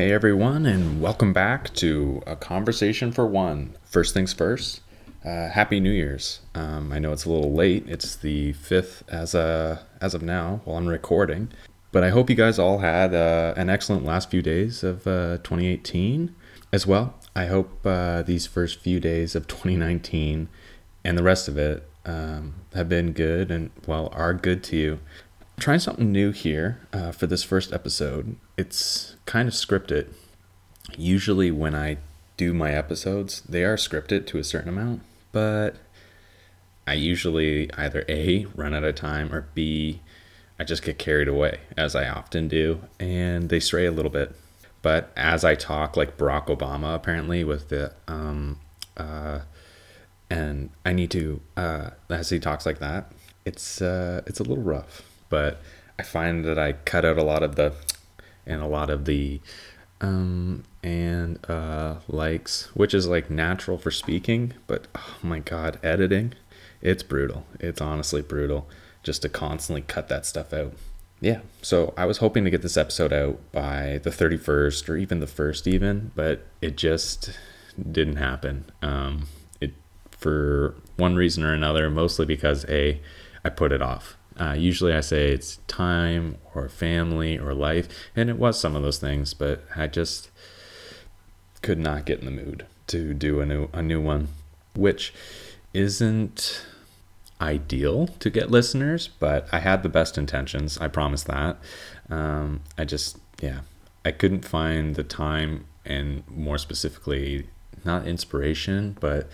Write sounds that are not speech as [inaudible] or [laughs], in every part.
Hey everyone, and welcome back to a conversation for one. First things first, uh, Happy New Year's. Um, I know it's a little late. It's the fifth as a as of now while I'm recording, but I hope you guys all had uh, an excellent last few days of uh, 2018 as well. I hope uh, these first few days of 2019 and the rest of it um, have been good and well are good to you. Trying something new here uh, for this first episode. It's kind of scripted. Usually, when I do my episodes, they are scripted to a certain amount, but I usually either A, run out of time, or B, I just get carried away, as I often do, and they stray a little bit. But as I talk, like Barack Obama, apparently, with the, um, uh, and I need to, uh, as he talks like that, it's, uh, it's a little rough. But I find that I cut out a lot of the, and a lot of the, um, and uh, likes, which is like natural for speaking, but oh my god, editing, it's brutal. It's honestly brutal just to constantly cut that stuff out. Yeah, so I was hoping to get this episode out by the 31st or even the 1st, even, but it just didn't happen. Um, it for one reason or another, mostly because a I put it off. Uh, usually I say it's time or family or life, and it was some of those things, but I just could not get in the mood to do a new a new one, which isn't ideal to get listeners, but I had the best intentions. I promise that. Um, I just yeah, I couldn't find the time and more specifically not inspiration, but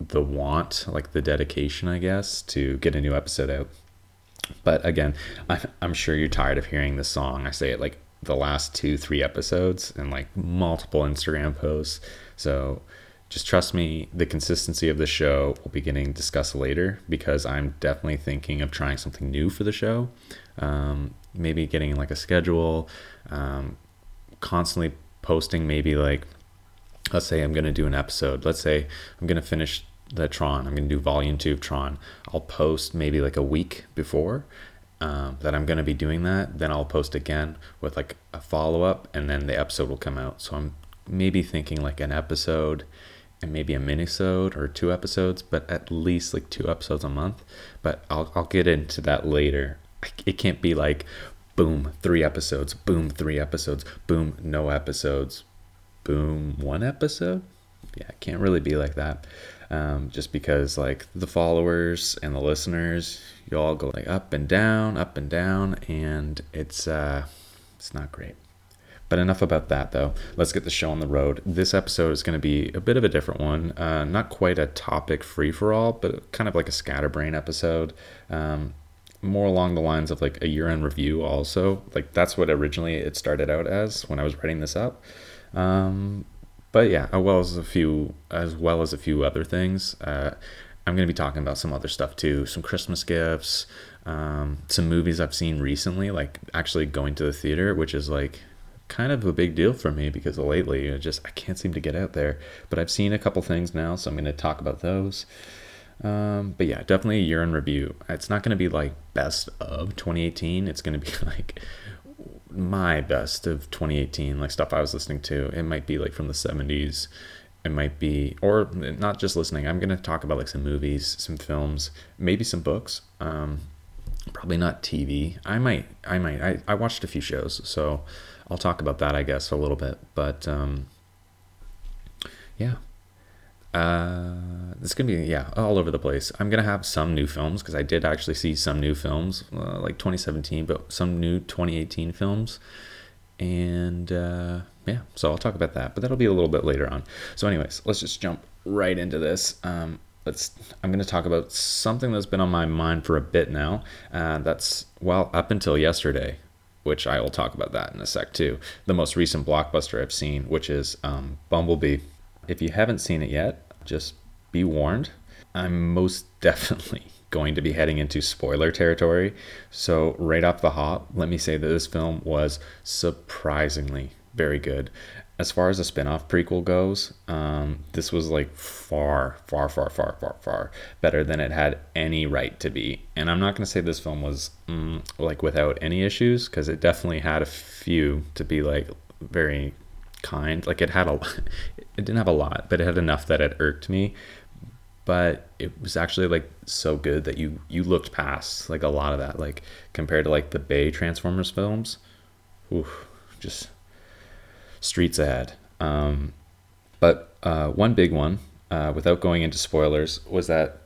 the want, like the dedication, I guess, to get a new episode out. But again, I'm sure you're tired of hearing this song. I say it like the last two, three episodes and like multiple Instagram posts. So just trust me, the consistency of the show will be getting discussed later because I'm definitely thinking of trying something new for the show. Um, maybe getting like a schedule, um, constantly posting, maybe like, let's say I'm going to do an episode. Let's say I'm going to finish the Tron. I'm going to do volume two of Tron. I'll post maybe like a week before um, that I'm going to be doing that. Then I'll post again with like a follow up, and then the episode will come out. So I'm maybe thinking like an episode and maybe a minisode or two episodes, but at least like two episodes a month. But I'll I'll get into that later. It can't be like boom three episodes, boom three episodes, boom no episodes, boom one episode. Yeah, it can't really be like that um, just because like the followers and the listeners, you all go like up and down, up and down, and it's uh, it's not great. But enough about that, though. Let's get the show on the road. This episode is going to be a bit of a different one. Uh, not quite a topic free for all, but kind of like a scatterbrain episode. Um, more along the lines of like a year end review, also. Like that's what originally it started out as when I was writing this up. Um, but yeah, as well as a few, as well as a few other things. Uh, I'm going to be talking about some other stuff too, some Christmas gifts, um, some movies I've seen recently, like actually going to the theater, which is like kind of a big deal for me because lately I just I can't seem to get out there. But I've seen a couple things now, so I'm going to talk about those. Um, but yeah, definitely a year in review. It's not going to be like best of 2018. It's going to be [laughs] like my best of 2018, like stuff I was listening to. It might be like from the 70s. It might be, or not just listening. I'm gonna talk about like some movies, some films, maybe some books. Um, probably not TV. I might, I might. I, I watched a few shows, so I'll talk about that, I guess, a little bit. But um, yeah, uh, it's gonna be yeah all over the place. I'm gonna have some new films because I did actually see some new films uh, like 2017, but some new 2018 films, and uh, yeah, so I'll talk about that, but that'll be a little bit later on. So, anyways, let's just jump right into this. Um, let's. I'm gonna talk about something that's been on my mind for a bit now. Uh, that's well up until yesterday, which I will talk about that in a sec too. The most recent blockbuster I've seen, which is um, Bumblebee. If you haven't seen it yet, just be warned. I'm most [laughs] definitely going to be heading into spoiler territory. So, right off the hop, let me say that this film was surprisingly very good. As far as the spin off prequel goes, um, this was like far, far, far, far, far, far better than it had any right to be. And I'm not going to say this film was mm, like without any issues, because it definitely had a few to be like, very kind. Like it had a, [laughs] it didn't have a lot, but it had enough that it irked me. But it was actually like so good that you you looked past like a lot of that, like compared to like the Bay Transformers films. Oof, just streets ahead. Um, but uh, one big one, uh, without going into spoilers, was that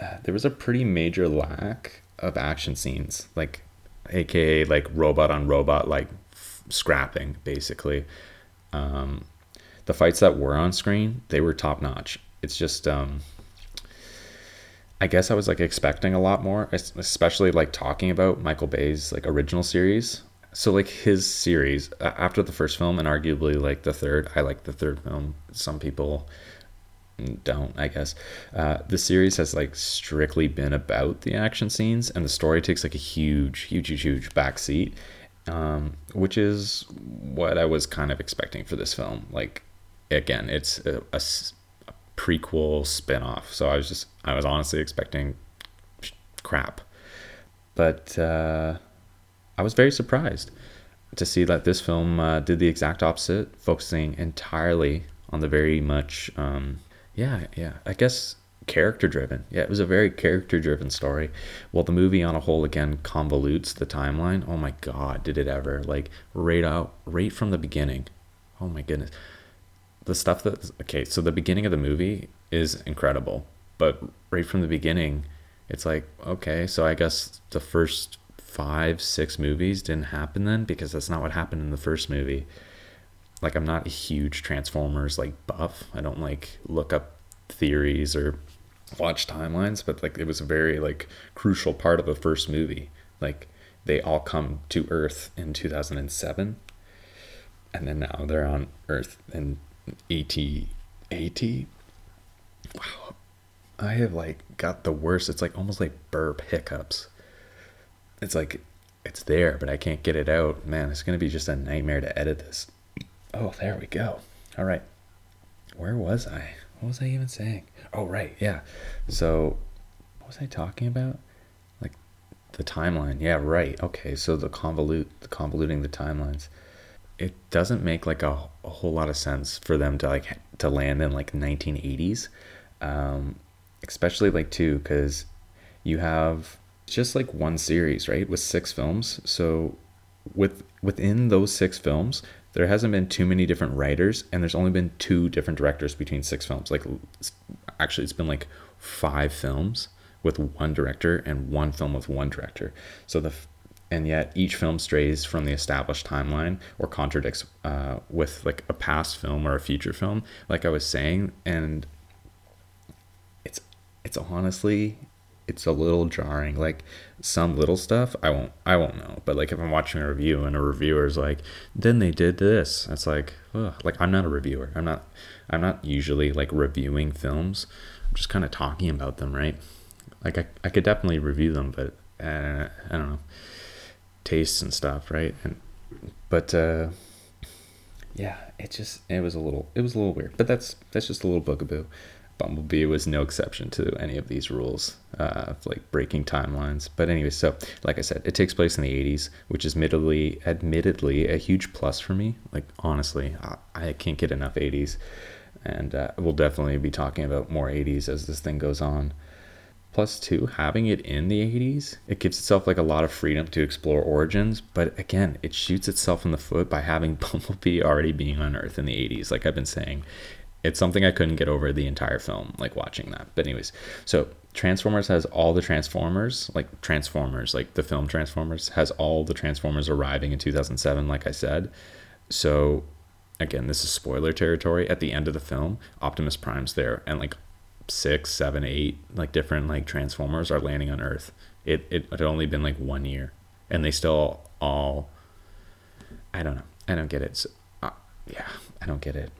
uh, there was a pretty major lack of action scenes, like aka like robot on robot, like f- scrapping basically. Um, the fights that were on screen, they were top notch. It's just, um, I guess I was like expecting a lot more, especially like talking about Michael Bay's like original series. So like his series after the first film and arguably like the third i like the third film. Some people don't i guess. Uh, the series has like strictly been about the action scenes and the story takes like a huge huge huge huge backseat um, which is what i was kind of expecting for this film. Like again it's a, a, a prequel spin-off. So i was just i was honestly expecting crap. But uh, I was very surprised to see that this film uh, did the exact opposite, focusing entirely on the very much, um, yeah, yeah, I guess character driven. Yeah, it was a very character driven story. Well, the movie on a whole again convolutes the timeline. Oh my god, did it ever? Like right out, right from the beginning. Oh my goodness. The stuff that okay, so the beginning of the movie is incredible, but right from the beginning, it's like okay, so I guess the first five, six movies didn't happen then because that's not what happened in the first movie. Like I'm not a huge Transformers like buff. I don't like look up theories or watch timelines, but like it was a very like crucial part of the first movie. Like they all come to Earth in 2007 and then now they're on Earth in AT AT. Wow. I have like got the worst. It's like almost like burp hiccups it's like it's there, but I can't get it out. Man, it's gonna be just a nightmare to edit this. Oh, there we go. All right. Where was I? What was I even saying? Oh, right. Yeah. So, what was I talking about? Like the timeline. Yeah, right. Okay. So the convolute, the convoluting the timelines. It doesn't make like a, a whole lot of sense for them to like to land in like 1980s, um, especially like two because you have just like one series, right? With six films. So with within those six films, there hasn't been too many different writers and there's only been two different directors between six films. Like actually it's been like five films with one director and one film with one director. So the and yet each film strays from the established timeline or contradicts uh, with like a past film or a future film like i was saying and it's it's honestly it's a little jarring. Like some little stuff, I won't I won't know. But like if I'm watching a review and a reviewer's like, then they did this, it's like, ugh. like I'm not a reviewer. I'm not I'm not usually like reviewing films. I'm just kind of talking about them, right? Like I, I could definitely review them, but uh, I don't know, tastes and stuff, right? And but uh, yeah, it just it was a little it was a little weird. But that's that's just a little bugaboo. Bumblebee was no exception to any of these rules, uh, like breaking timelines. But anyway, so like I said, it takes place in the 80s, which is admittedly, admittedly a huge plus for me. Like honestly, I, I can't get enough 80s, and uh, we'll definitely be talking about more 80s as this thing goes on. Plus, two, having it in the 80s, it gives itself like a lot of freedom to explore origins. But again, it shoots itself in the foot by having [laughs] Bumblebee already being on Earth in the 80s, like I've been saying it's something I couldn't get over the entire film, like watching that. But anyways, so Transformers has all the Transformers, like Transformers, like the film Transformers has all the Transformers arriving in 2007, like I said. So again, this is spoiler territory. At the end of the film, Optimus Prime's there, and like six, seven, eight, like different like Transformers are landing on Earth. It it had only been like one year, and they still all. I don't know. I don't get it. So, uh, yeah, I don't get it.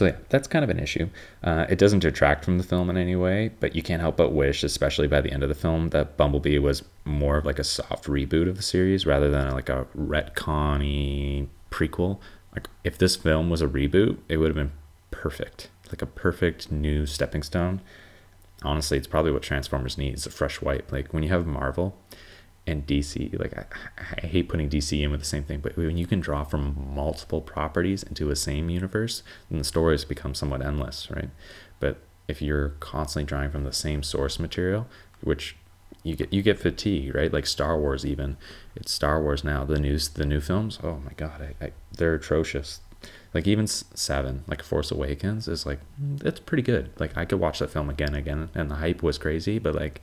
So yeah, that's kind of an issue. Uh, it doesn't detract from the film in any way, but you can't help but wish, especially by the end of the film, that Bumblebee was more of like a soft reboot of the series rather than like a retconny prequel. Like if this film was a reboot, it would have been perfect, like a perfect new stepping stone. Honestly, it's probably what Transformers needs—a fresh wipe. Like when you have Marvel, and DC. Like I, I hate putting DC in with the same thing, but when you can draw from multiple properties into a same universe, then the stories become somewhat endless, right? But if you're constantly drawing from the same source material, which you get you get fatigue, right? Like Star Wars, even it's Star Wars now. The news, the new films. Oh my god, I, I, they're atrocious. Like even Seven, like Force Awakens, is like mm, it's pretty good. Like I could watch that film again and again, and the hype was crazy. But like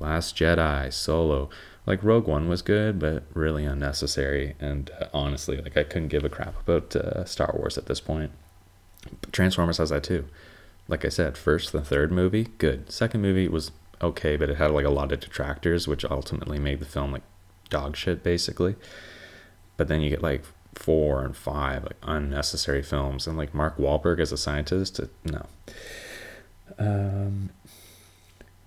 Last Jedi, Solo, like Rogue One was good, but really unnecessary. And uh, honestly, like I couldn't give a crap about uh, Star Wars at this point. But Transformers has that too. Like I said, first the third movie, good. Second movie was okay, but it had like a lot of detractors, which ultimately made the film like dog shit basically. But then you get like four and five like unnecessary films, and like Mark Wahlberg as a scientist, no. Um,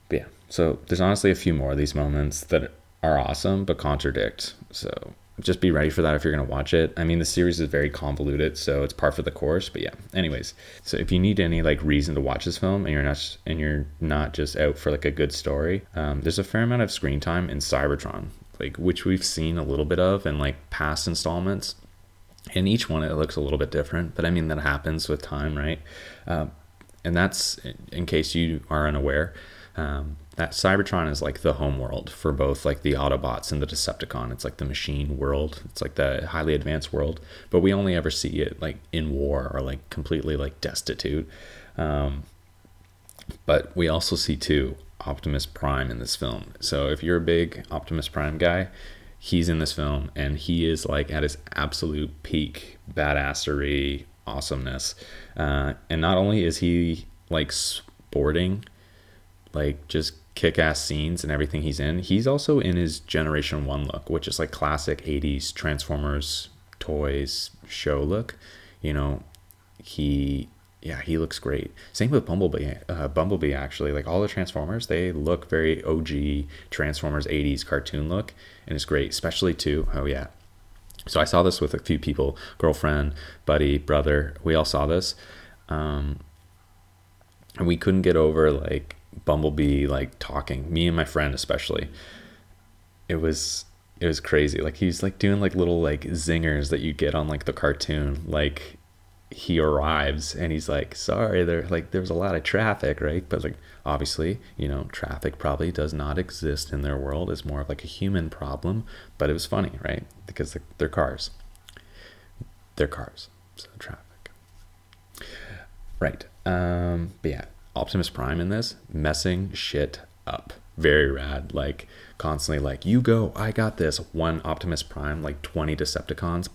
yeah, so there's honestly a few more of these moments that are awesome but contradict. So just be ready for that if you're going to watch it. I mean, the series is very convoluted, so it's par for the course. But yeah, anyways, so if you need any like reason to watch this film and you're not and you're not just out for like a good story, um, there's a fair amount of screen time in Cybertron, like which we've seen a little bit of in like past installments. In each one, it looks a little bit different, but I mean that happens with time, right? Uh, and that's in case you are unaware. Um, that Cybertron is like the home world for both like the Autobots and the Decepticon. It's like the machine world. It's like the highly advanced world, but we only ever see it like in war or like completely like destitute. Um, but we also see too Optimus Prime in this film. So if you're a big Optimus Prime guy, he's in this film and he is like at his absolute peak badassery awesomeness. Uh, and not only is he like sporting like just kick ass scenes and everything he's in. He's also in his Generation 1 look, which is like classic 80s Transformers toys show look. You know, he yeah, he looks great. Same with Bumblebee. Uh, Bumblebee actually, like all the Transformers, they look very OG Transformers 80s cartoon look, and it's great. Especially too. Oh yeah. So I saw this with a few people, girlfriend, buddy, brother. We all saw this, um, and we couldn't get over like Bumblebee like talking, me and my friend especially. It was it was crazy. Like he's like doing like little like zingers that you get on like the cartoon. Like he arrives and he's like, sorry, there like there's a lot of traffic, right? But like obviously, you know, traffic probably does not exist in their world. It's more of like a human problem. But it was funny, right? Because they're, cars. They're cars. So traffic. Right. Um, but yeah, Optimus Prime in this messing shit up. Very rad. Like constantly like you go, I got this. One Optimus Prime, like 20 Decepticons.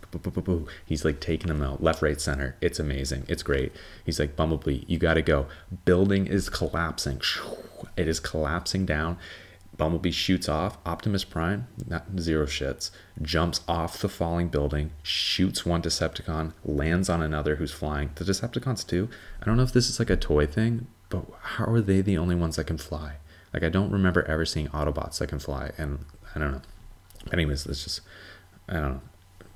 He's like taking them out left, right, center. It's amazing. It's great. He's like Bumblebee, you got to go. Building is collapsing. It is collapsing down. Bumblebee shoots off. Optimus Prime, not zero shits, jumps off the falling building, shoots one Decepticon, lands on another who's flying. The Decepticons too. I don't know if this is like a toy thing, but how are they the only ones that can fly? Like I don't remember ever seeing Autobots that can fly, and I don't know. Anyways, it's just I don't know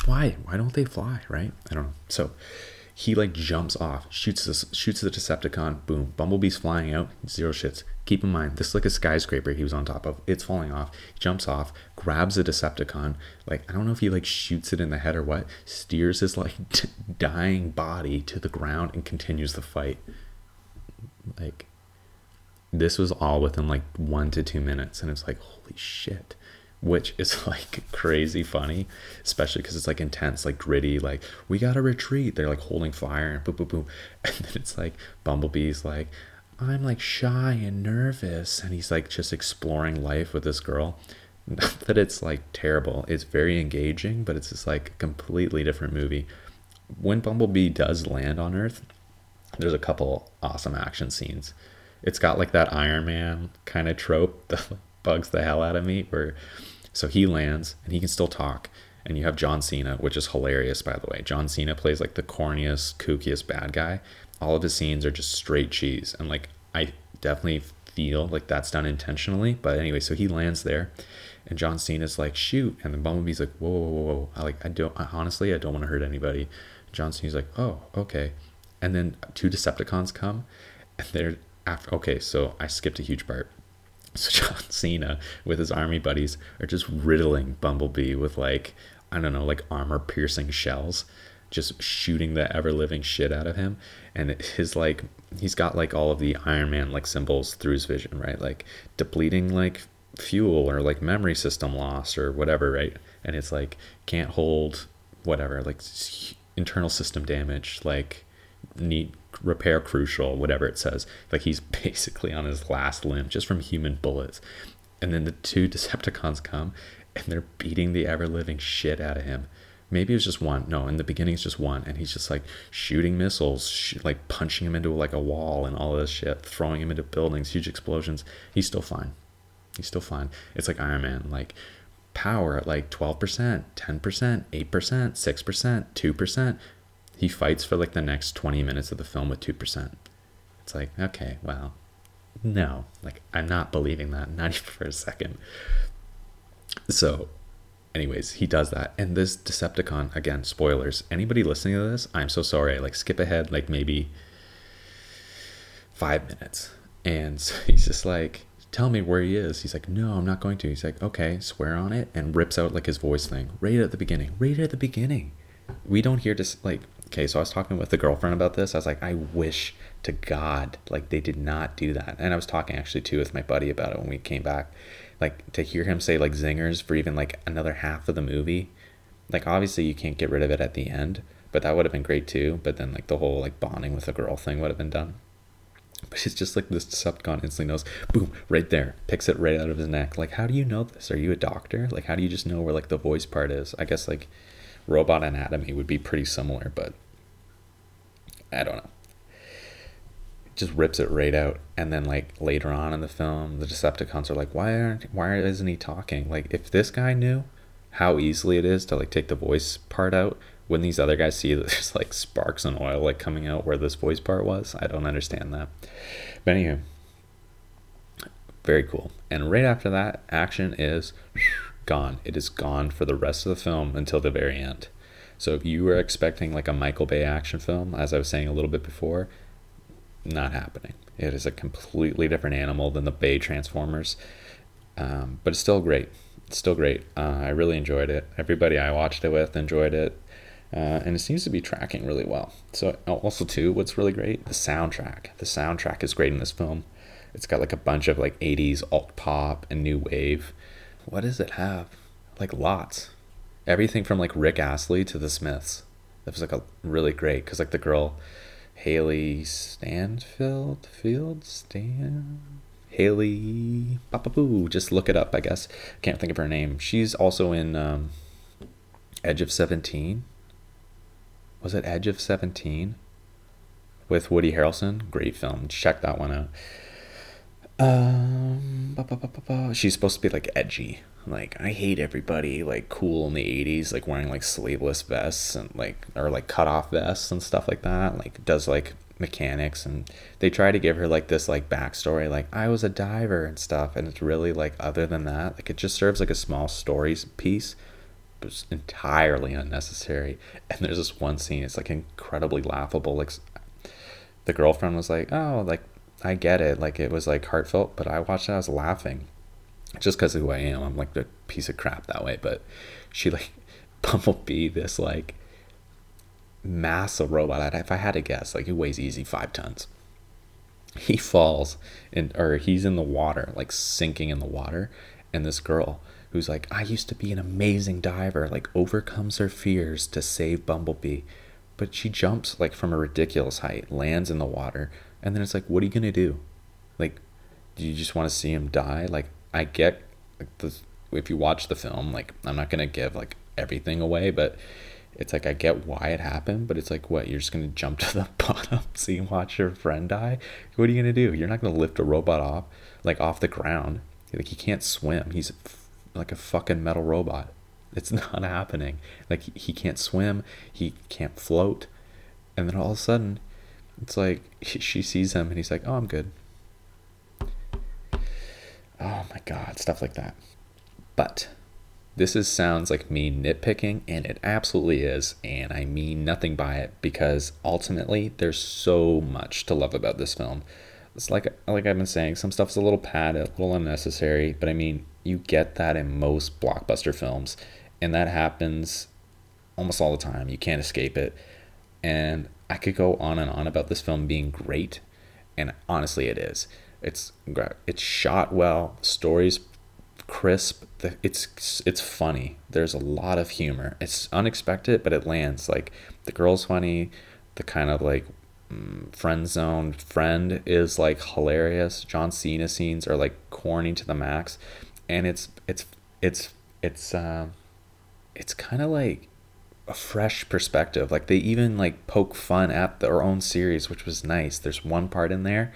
why why don't they fly right? I don't know. So he like jumps off, shoots this, shoots the Decepticon. Boom! Bumblebee's flying out. Zero shits. Keep in mind this is like a skyscraper he was on top of. It's falling off. He jumps off, grabs a Decepticon. Like I don't know if he like shoots it in the head or what. Steers his like [laughs] dying body to the ground and continues the fight. Like this was all within like one to two minutes, and it's like holy shit, which is [laughs] like crazy funny, especially because it's like intense, like gritty. Like we gotta retreat. They're like holding fire and boom, boom, boom, [laughs] and then it's like Bumblebee's like. I'm like shy and nervous, and he's like just exploring life with this girl. [laughs] Not that it's like terrible, it's very engaging, but it's just like a completely different movie. When Bumblebee does land on Earth, there's a couple awesome action scenes. It's got like that Iron Man kind of trope [laughs] that bugs the hell out of me. Where so he lands and he can still talk, and you have John Cena, which is hilarious by the way. John Cena plays like the corniest, kookiest bad guy. All of his scenes are just straight cheese, and like I definitely feel like that's done intentionally. But anyway, so he lands there, and John Cena's like, shoot, and then Bumblebee's like, whoa, whoa, whoa, whoa. I like I don't honestly I don't want to hurt anybody. John Cena's like, oh, okay and then two Decepticons come, and they're after. Okay, so I skipped a huge part. [laughs] So John Cena with his army buddies are just riddling Bumblebee with like I don't know, like armor piercing shells, just shooting the ever living shit out of him. And his like he's got like all of the Iron Man like symbols through his vision, right? Like depleting like fuel or like memory system loss or whatever, right? And it's like can't hold whatever, like internal system damage, like need repair crucial, whatever it says. Like he's [laughs] basically on his last limb just from human bullets. And then the two [laughs] Decepticons come and they're beating the ever living shit out of him. Maybe it was just one. No, in the beginning it's just one, and he's just like shooting missiles, sh- like punching him into like a wall and all this shit, throwing him into buildings, huge explosions. He's still fine. He's still fine. It's like Iron Man, like power at like 12%, 10%, 8%, 6%, 2%. He fights for like the next 20 minutes of the film with 2%. It's like, okay, well, no, like I'm not believing that, not [laughs] even for a second. So, anyways, he does that. And this Decepticon, again, spoilers. Anybody listening to this, I'm so sorry. Like, skip ahead, like maybe five minutes. And so [laughs] he's just like, tell me where he is. He's like, no, I'm not going to. He's like, okay, swear on it. And rips out like his voice thing right at the beginning. Right at the beginning. We don't hear just like, okay, so I was talking with the girlfriend about this. I was like, I wish to God, like, they did not do that. And I was talking actually too with my buddy about it when we came back like to hear him say like zingers for even like another half of the movie like obviously you can't get rid of it at the end but that would have been great too but then like the whole like bonding with a girl thing would have been done but it's just like this Decepticon instantly knows, boom, right there, picks it right out of his neck. Like, how do you know this? Are you a doctor? Like, how do you just know where like the voice part is? I guess like robot anatomy would be pretty similar, but I don't know. Just rips it right out and then like later on in the film the decepticons are like why aren't why isn't he talking? Like if this guy knew how easily it is to like take the voice part out when these other guys see that [laughs] there's like sparks and oil like coming out where this voice part was? I don't understand that. But anyway very cool. And right after that action is gone it is gone for the rest of the film until the very end so if you were expecting like a michael bay action film as i was saying a little bit before not happening. It is a completely different animal than the Bay Transformers, um, but it's still great. It's still great. Uh, I really enjoyed it. Everybody I watched it with enjoyed it, uh, and it seems to be tracking really well. So also too, what's really great, the soundtrack. The soundtrack is great in this film. It's got like a bunch of like '80s alt pop and new wave. What does it have? Like lots. Everything from like Rick Astley to the Smiths. That was like a really great because like the girl Haley Stanfield Field Stan Hailee Papapoo. Just look it up, I guess. Can't think of her name. She's also in um, Edge of Seventeen. Was it Edge of Seventeen? With Woody Harrelson. Great film. Check that one out. Um, she's supposed to be like edgy. Like I hate everybody like cool in the '80s, like wearing like sleeveless vests and like or like cut off vests and stuff like that. Like does like mechanics and they try to give her like this like backstory like i was a diver and stuff and it's really like other than that like it just serves like a small stories piece but it's entirely unnecessary and there's this one scene it's like incredibly laughable like the girlfriend was like oh like i get it like it was like heartfelt but i watched it i was laughing just because of who I am. I'm like a piece of crap that way. But she like [laughs] Bumblebee, this like massive robot. If I had to guess, like he weighs easy five tons. He falls and or he's in the water, like sinking in the water, and this girl who's like, I used to be an amazing diver, like overcomes her fears to save Bumblebee. But she jumps like from a ridiculous height, lands in the water, and then it's like, what are you gonna do? Like, do you just want to see him die? Like, I get like, the if you watch the film, like I'm not gonna give like everything away, but it's like I get why it happened, but it's like what you're just gonna jump [laughs] to the bottom, [laughs] see watch your friend die. What are you gonna do? You're not gonna lift a robot off like off the ground. Like he can't swim. He's like a fucking metal robot. It's [laughs] not happening. Like he can't swim. He can't float. And then all of a sudden, it's like she sees him and he's like, "Oh, I'm good. Oh my God, stuff like that. But this is sounds like me nitpicking, and it absolutely is, and I mean nothing by it because ultimately there's so much to love about this film. it's like like I've been saying, some stuff's a little padded, a little unnecessary, but I mean, you get that in most blockbuster films, and that happens almost all the time. You can't escape it. And I could go on and on about this film being great, and honestly, it is. It's it's shot well, stories crisp. It's it's funny. There's a lot of humor. It's unexpected, but it lands. Like the girl's funny. The kind of like mm, friend zone friend is like hilarious. John Cena scenes are like corny to the max, and it's it's it's it's uh, it's kind of like a fresh perspective. Like they even like poke fun at their own series, which was nice. There's one part in there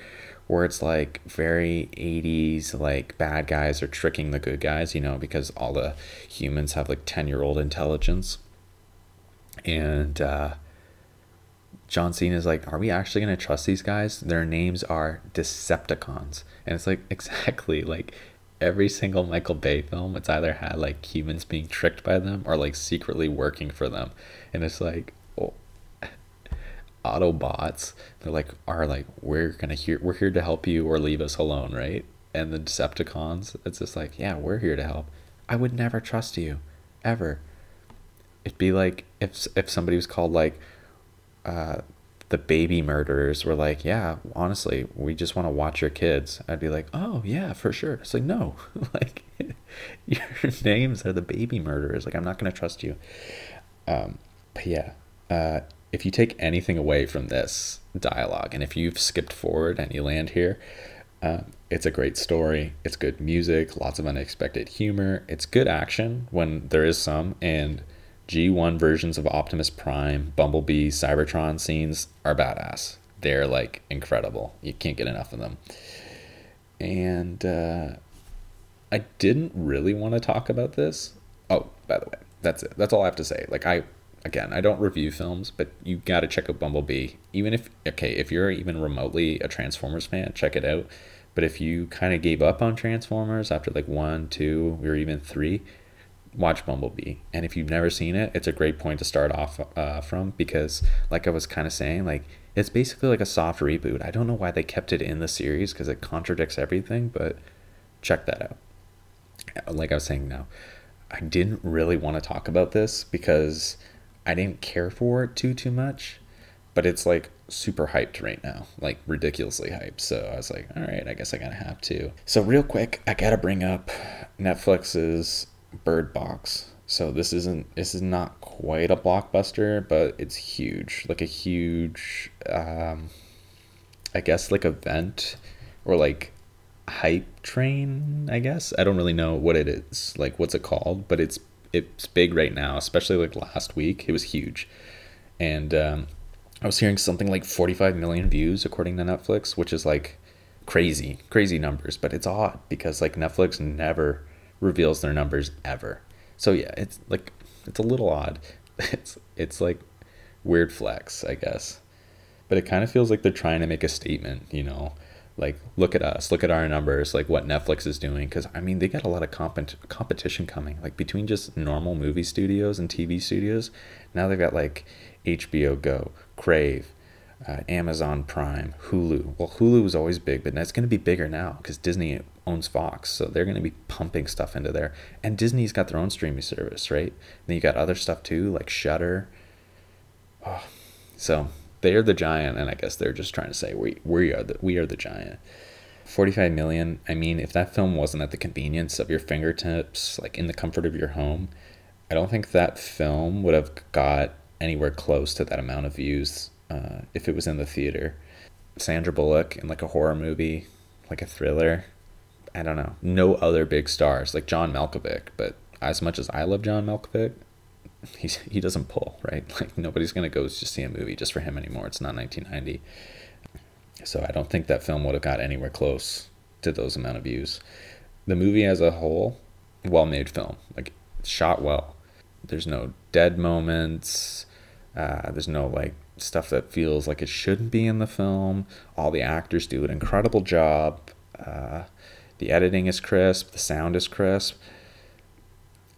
where it's like very 80s like bad guys are tricking the good guys, you know, because all the humans have like 10-year-old intelligence. And uh John Cena is like, are we actually going to trust these guys? Their names are Decepticons. And it's like [laughs] exactly like every single Michael Bay film, it's either had like humans being tricked by them or like secretly working for them. And it's like, oh, [laughs] Autobots, they're like, are like, we're gonna here, we're here to help you or leave us alone, right? And the Decepticons, it's just like, yeah, we're here to help. I would never trust you, ever. It'd be like if if somebody was called like, uh, the baby murderers were like, yeah, honestly, we just want to watch your kids. I'd be like, oh yeah, for sure. It's like, no, [laughs] like [laughs] your names are the baby murderers. Like, I'm not going to trust you. Um, but yeah, uh, if you take anything away from this dialogue, and if you've skipped forward and you land here, uh, it's a great story. It's good music, lots of unexpected humor. It's good action when there is some, and G1 versions of Optimus Prime, Bumblebee, Cybertron scenes are badass. They're like incredible. You can't get enough of them. And uh, I didn't really want to talk about this. Oh, by the way, that's it. That's all I have to say. Like I again, I don't review films, but you got to check out Bumblebee. Even if okay, if you're even remotely a Transformers fan, check it out. But if you kind of gave up on Transformers after like one, two, or even three, watch Bumblebee. And if you've never seen it, it's a great point to start off uh, from because, like I was kind of saying, like it's basically like a soft reboot. I don't know why they kept it in the series because it contradicts everything, but check that out. Like I was saying now, I didn't really want to talk about this because I didn't care for it too too much, but it's like super hyped right now, like ridiculously hyped. So I was like, all right, I guess I gotta have to. So real quick, I gotta bring up Netflix's Bird Box. So this isn't this is not quite a blockbuster, but it's huge, like a huge, um, I guess like event or like hype train. I guess I don't really know what it is, like what's it called, but it's it's big right now, especially like last week. It was huge, and um, I was hearing something like 45 million views according to Netflix, which is like crazy, crazy numbers. But it's odd because like Netflix never reveals their numbers ever. So yeah, it's like it's a little odd. [laughs] It's it's like weird flex, I guess. But it kind of feels like they're trying to make a statement, you know, like look at us, look at our numbers, like what Netflix is doing cuz I mean, they got a lot of comp- competition coming like between just normal movie studios and TV studios. Now they've got like HBO Go, Crave, uh, Amazon Prime, Hulu. Well, Hulu was always big, but now it's going to be bigger now because Disney owns Fox, so they're going to be pumping stuff into there. And Disney's got their own streaming service, right? And then you got other stuff too, like Shudder. Oh, so they're the giant, and I guess they're just trying to say we we are the we are the giant. 45 million. I mean, if that film wasn't at the convenience of your fingertips, like in the comfort of your home, I don't think that film would have got anywhere close to that amount of views uh, if it was in the theater. Sandra Bullock in like a horror movie, like a thriller. I don't know. No other big stars like John Malkovich, but as much as I love John Malkovich, [laughs] he's he doesn't pull right. [laughs] Like nobody's gonna go just see a movie just for him anymore. It's not 1990, so I don't think that film would have got anywhere close to those amount of views. The movie as a whole, well made film, like shot well. There's no dead moments. Uh, there's no like stuff that feels like it shouldn't be in the film. All the actors do an incredible job. Uh, the editing is crisp, the sound is crisp.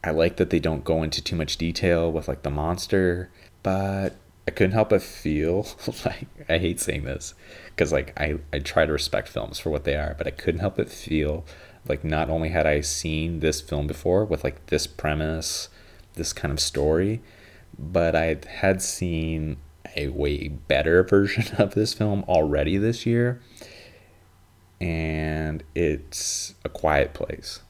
I like that they don't go into too much detail with like the monster, but I couldn't help but feel [laughs] like I hate saying this because like I, I try to respect films for what they are, but I couldn't help but feel like not only had I seen this film before with like this premise, this kind of story, but I had seen a way better [laughs] version of this film already this year. And it's A Quiet Place.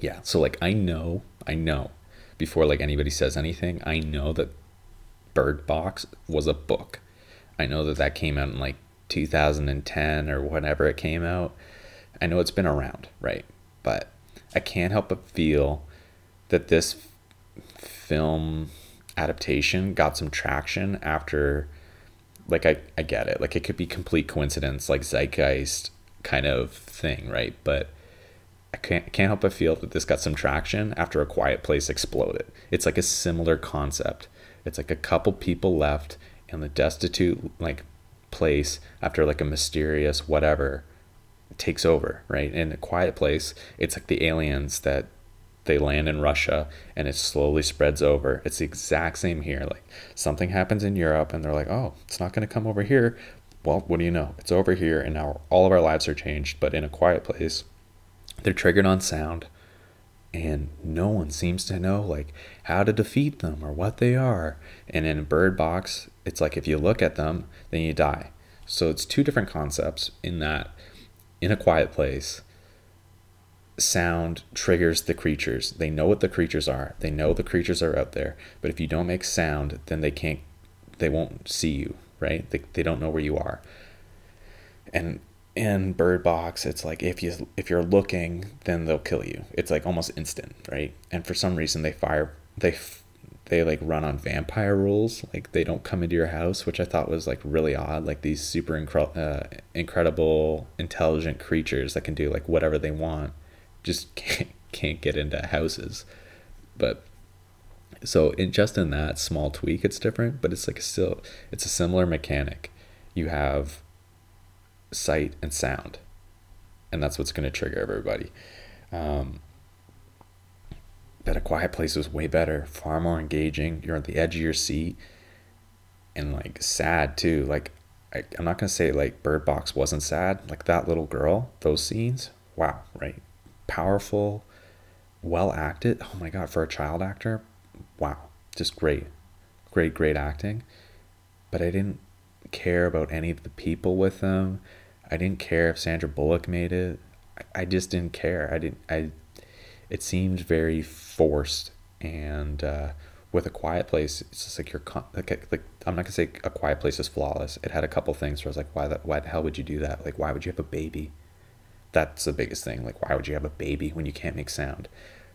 Yeah, so like I know, I know before like anybody says anything, I know that Bird Box was a book. I know that that came out in like 2010 or whenever it came out. I know it's been around, right? But I can't help but feel that this film adaptation got some traction after like I, I get it. Like it could be complete coincidence, like zeitgeist kind of thing, right? But I can't can't help but feel that this got some traction after a quiet place exploded. It's like a similar concept. It's like a couple people left in the destitute like place after like a mysterious whatever takes over, right? In a quiet place, it's like the aliens that they land in Russia and it slowly spreads over. It's the exact same here. Like something happens in Europe and they're like, oh, it's not going to come over here. Well, what do you know? It's over here and now all of our lives are changed, but in a quiet place. They're triggered on sound and no one seems to know like how to defeat them or what they are. And in a Bird Box, it's like if you look at them, then you die. So it's two different concepts in that in a quiet place, sound triggers the creatures. They know what the creatures are. They know the creatures are out there. But if you don't make sound, then they can't they won't see you, right? They, they don't know where you are. And in Bird Box, it's like if you if you're looking, then they'll kill you. It's like almost instant, right? And for some reason they fire they they like run on vampire rules. Like they don't come into your house, which I thought was like really odd. Like these super incre- uh, incredible, intelligent creatures that can do like whatever they want just [laughs] can't, can't get into houses. But so in just in that small tweak, it's different, but it's like still it's a similar mechanic. You have sight and sound, and that's what's going to trigger everybody. Um, but a quiet place was way better, far more engaging. You're at the edge of your seat, and like sad too. Like I, I'm not gonna say like Bird Box wasn't sad. Like that little girl, those scenes, wow, right? Powerful, well acted. Oh my god, for a child actor, wow, just great, great, great acting. But I didn't care about any of the people with them. I didn't care if Sandra Bullock made it. I, just didn't care. I didn't. I. It seemed very forced, and uh, with a quiet place, it's just like you're con- like, like I'm not gonna say a quiet place is flawless. It had a couple things where I was like, why that? Why the hell would you do that? Like, why would you have a baby? That's the biggest thing. Like, why would you have a baby when you can't make sound?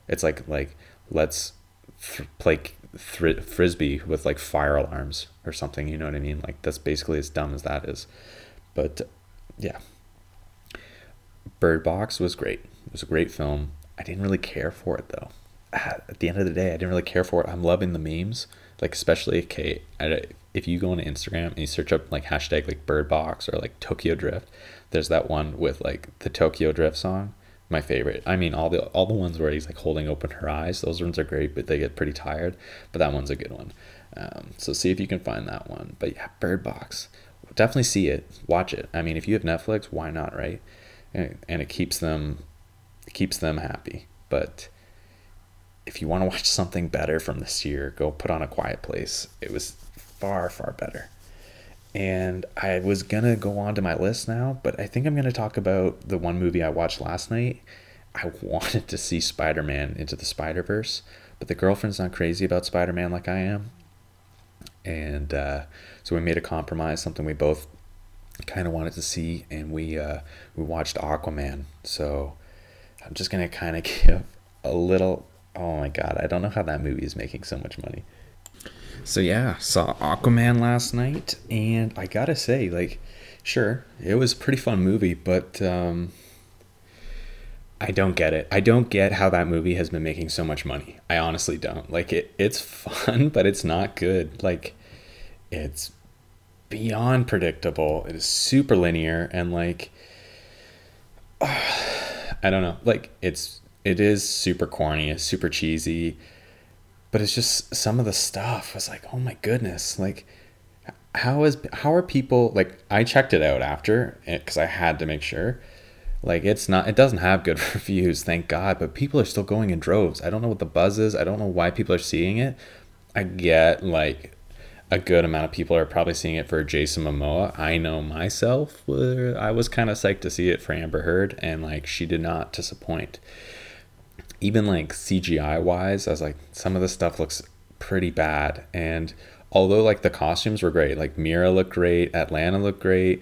It's like like let's th- play th- frisbee with like fire alarms or something. You know what I mean? Like that's basically as dumb as that is. But yeah, Bird Box was great. It was a great film. I didn't really care for it though. Ah, at the end of the day, I didn't really care for it. I'm loving the memes, like especially Kate. If you go on Instagram and you search up like hashtag like Bird Box or like Tokyo Drift, there's that one with like the Tokyo Drift song, my favorite. I mean, all the all the ones where he's like holding open her eyes, those ones are great, but they get pretty tired. But that one's a good one. Um, so see if you can find that one. But yeah, Bird Box, definitely see it, watch it. I mean, if you have Netflix, why not, right? And, and it keeps them, keeps them happy. But if you want to watch something better from this year, go put on a Quiet Place. It was far far better. And I was to go on to my list now, but I think I'm to talk about the one movie I watched last night. I [laughs] wanted to see Spider Man Into the Spider Verse, but the girlfriend's not crazy about Spider Man like I am. And uh, so we made a compromise, something we both kind of wanted to see, and we uh, we watched Aquaman. So I'm just gonna kind of [laughs] give a little. Oh my god, I don't know how that movie is making so much money. So yeah, saw Aquaman last night, and I gotta say, like, sure, it was a pretty fun movie, but um, I don't get it. I don't get how that movie has been making so much money. I honestly don't. Like, it, it's [laughs] fun, but it's not good. Like, it's beyond predictable. It is super linear, and like, [sighs] I don't know. Like, it's it is super corny. It's super cheesy but it's just some of the stuff was like, oh my goodness, like how is how are people like I checked it out after eh, because I had to make sure. Like it's not it doesn't have good [laughs] reviews, thank God, but people are still going in droves. I don't know what the buzz is. I don't know why people are seeing it. I get like a good amount of people are probably seeing it for Jason Momoa. I know myself, I was kind of psyched to see it for Amber Heard, and like she did not disappoint. Even like CGI wise, I was like, some of the stuff looks pretty bad. And although like the costumes were great, like Mera looked great, Atlanna looked great,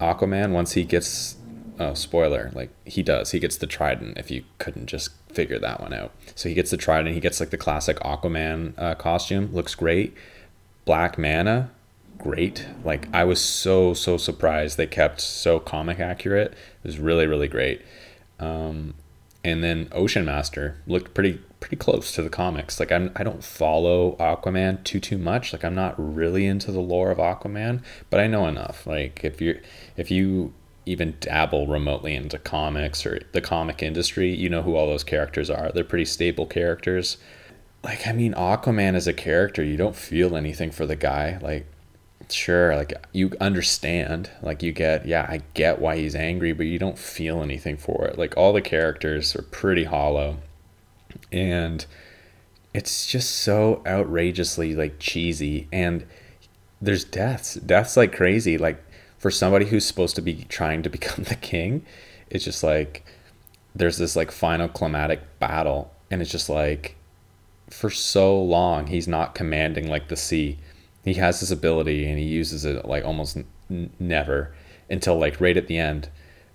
Aquaman, once he gets, oh, spoiler, like he does, he gets the trident if you couldn't just figure that one out. So he gets the trident, he gets like the classic Aquaman uh, costume, looks great Black Manta, great. Like I was so so surprised they kept so comic accurate. It was really really great. Um, and then Ocean Master looked pretty pretty close to the comics. Like I'm I don't follow Aquaman too too much. Like I'm not really into the lore of Aquaman, but I know enough. Like if you if you even dabble remotely into comics or the comic industry, you know who all those characters are. They're pretty stable characters like I mean Aquaman as a character, you don't feel anything for the guy. Like sure, like you understand, like you get, yeah, I get why he's angry, but you don't feel anything for it. Like all the characters are pretty hollow. And it's just so outrageously like cheesy and there's deaths. Deaths like crazy. Like for somebody who's supposed to be trying to become [laughs] the king, it's just like there's this like final climatic battle and it's just like for so long he's not commanding like the sea. He has this ability and he uses it like almost n- never until like right at the end.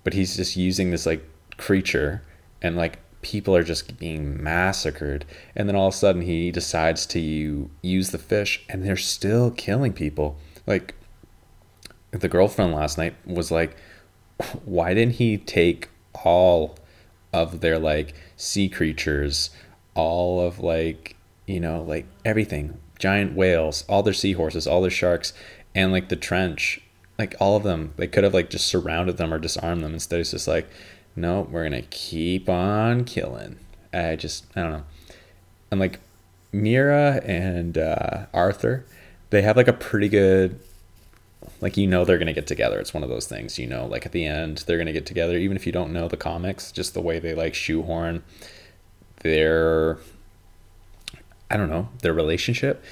But he's just using this like creature and like people are just being massacred and then all of a sudden he decides to use the fish and they're still killing people. Like the girlfriend last night was like why didn't he take all of their like sea creatures all of like you know like everything giant whales all their seahorses all their sharks and like the trench. Like all of them. They could have like just surrounded them or disarmed them. Instead it's just like no we're gonna keep on killing. I just i don't know. And like mera and uh, arthur they have like a pretty good like you know they're gonna get together. It's one of those things you know like at the end they're gonna get together. Even if you don't know the comics just the way they like shoehorn their I don't know, their relationship.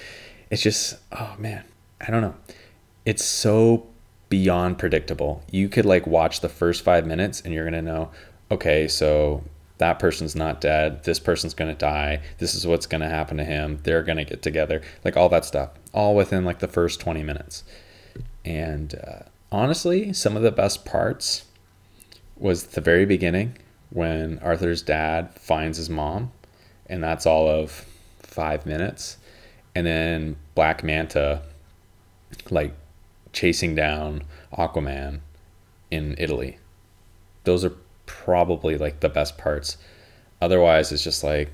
It's just, oh man, I don't know. It's so beyond predictable. You could like watch the first five minutes and you're going to know, okay, so that person's not dead. This person's going to die. This is what's going to happen to him. They're going to get together. Like all that stuff, all within like the first 20 minutes. And uh, honestly, some of the best parts was the very beginning when Arthur's dad finds his mom, and that's all of five minutes, and then Black Manta, like chasing down Aquaman in Italy. Those are probably like the best parts. Otherwise, it's just like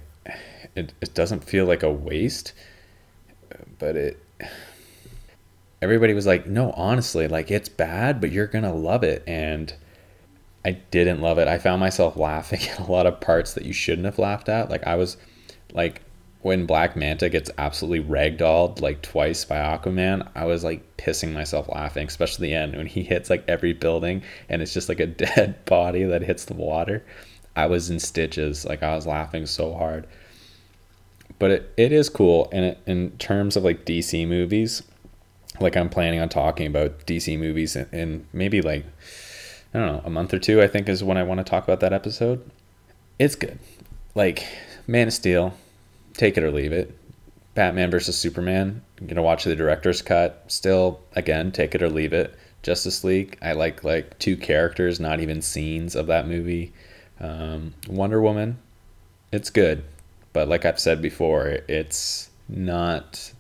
it, it doesn't feel like a waste, but it. Everybody was like, no, honestly, like it's bad, but you're gonna love it. And I didn't love it. I found myself laughing [laughs] at a lot of parts that you shouldn't have laughed at. Like I was like when Black Manta gets absolutely ragdolled like twice by Aquaman, I was like pissing myself laughing, especially the end when he hits like every building and it's just like a [laughs] dead body that hits the water. I was in stitches. Like I was laughing so hard. But it, it is cool. And it, in terms of like DC movies, like I'm planning on talking about DC movies in, in maybe like, I don't know, a month or two, I think is when I want to talk about that episode. It's good. Like Man of Steel, take it or leave it. Batman versus Superman, I'm gonna watch the director's cut. Still, again, take it or leave it. Justice League, I like like two characters, not even scenes of that movie. Um, Wonder Woman, it's good, but like I've said before, it's not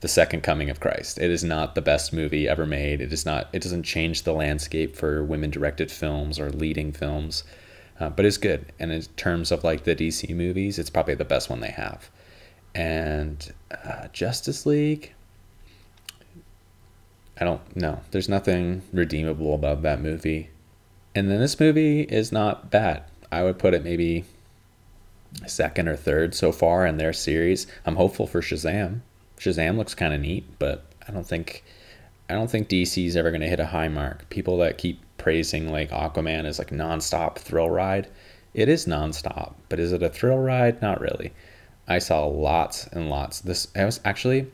the second coming of Christ. It is not the best movie ever made. It is not. It doesn't change the landscape for women-directed films or leading films uh, but it's good. And in terms of like the DC movies, it's probably the best one they have. And uh, Justice League, I don't know. There's nothing redeemable about that movie. And then this movie is not bad. I would put it maybe second or third so far in their series. I'm hopeful for Shazam. Shazam looks kind of neat, but I don't think I don't think DC is ever going to hit a high mark. People that keep praising like Aquaman as like nonstop thrill ride, it is nonstop, but is it a thrill ride? Not really. I saw lots and lots. This I was actually,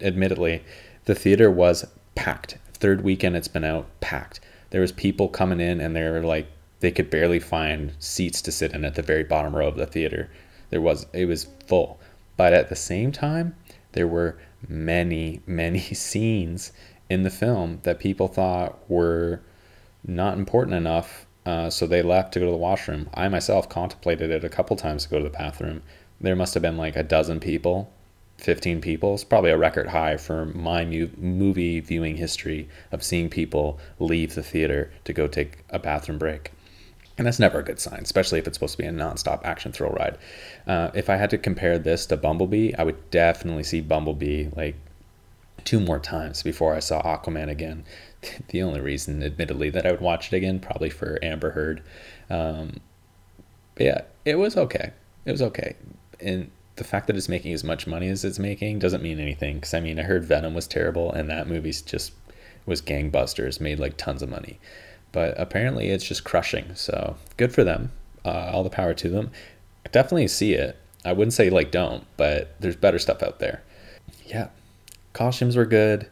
admittedly, the theater was packed. Third weekend it's been out, packed. There was people coming in and they were like they could barely find seats to sit in at the very bottom row of the theater. There was it was full. But at the same time, there were many, many [laughs] scenes in the film that people thought were not important enough, uh, so they left to go to the washroom. I myself contemplated it a couple times to go to the bathroom. There must have been like a dozen people, 15 people. It's probably a record high for my mu- movie viewing history of seeing people leave the theater to go take a bathroom break. And that's never a good sign, especially if it's supposed to be a nonstop action thrill ride. Uh, if I had to compare this to Bumblebee, I would definitely see Bumblebee like two more times before I saw Aquaman again. [laughs] The only reason, admittedly, that I would watch it again, probably for Amber Heard. Um, yeah, it was okay. It was okay. And the fact that it's making as much money as it's making doesn't mean anything. Because I mean, I heard Venom was terrible, and that movie's just was gangbusters, made like tons of money but apparently it's just crushing. So good for them. Uh, all the power to them. I definitely see it. I wouldn't say like don't, but there's better stuff out there. Yeah, costumes were good.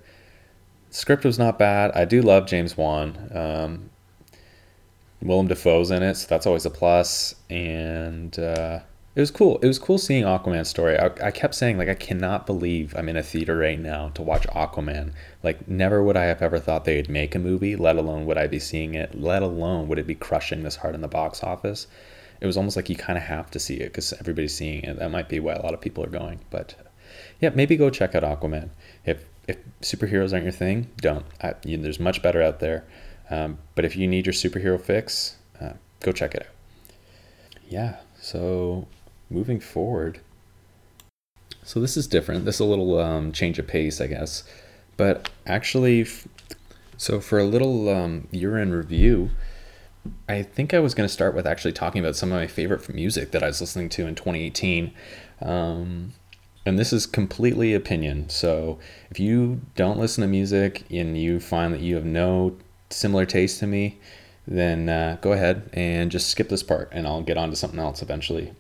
Script was not bad. I do love James Wan. Um, Willem Dafoe's in it, so that's always a plus. And uh, it was cool. It was cool seeing Aquaman's story. I, I kept saying like I cannot believe I'm in a theater right now to watch Aquaman. Like never would I have ever thought they'd make a movie, let alone would I be seeing it, let alone would it be crushing this hard in the box office. It was almost like you kind of have to see it because everybody's seeing it. That might be why a lot of people are going. But yeah, maybe go check out Aquaman. If if superheroes aren't your thing, don't. I, you, there's much better out there. Um, but if you need your superhero fix, uh, go check it out. Yeah. So moving forward. So this is different. This is a little um, change of pace, I guess. But actually, so for a little um, year in review, I think I was going to start with actually talking about some of my favorite music that I was listening to in 2018. Um, and this is completely opinion. So if you don't listen to music and you find that you have no similar taste to me, then uh, go ahead and just skip this part and I'll get on to something else eventually.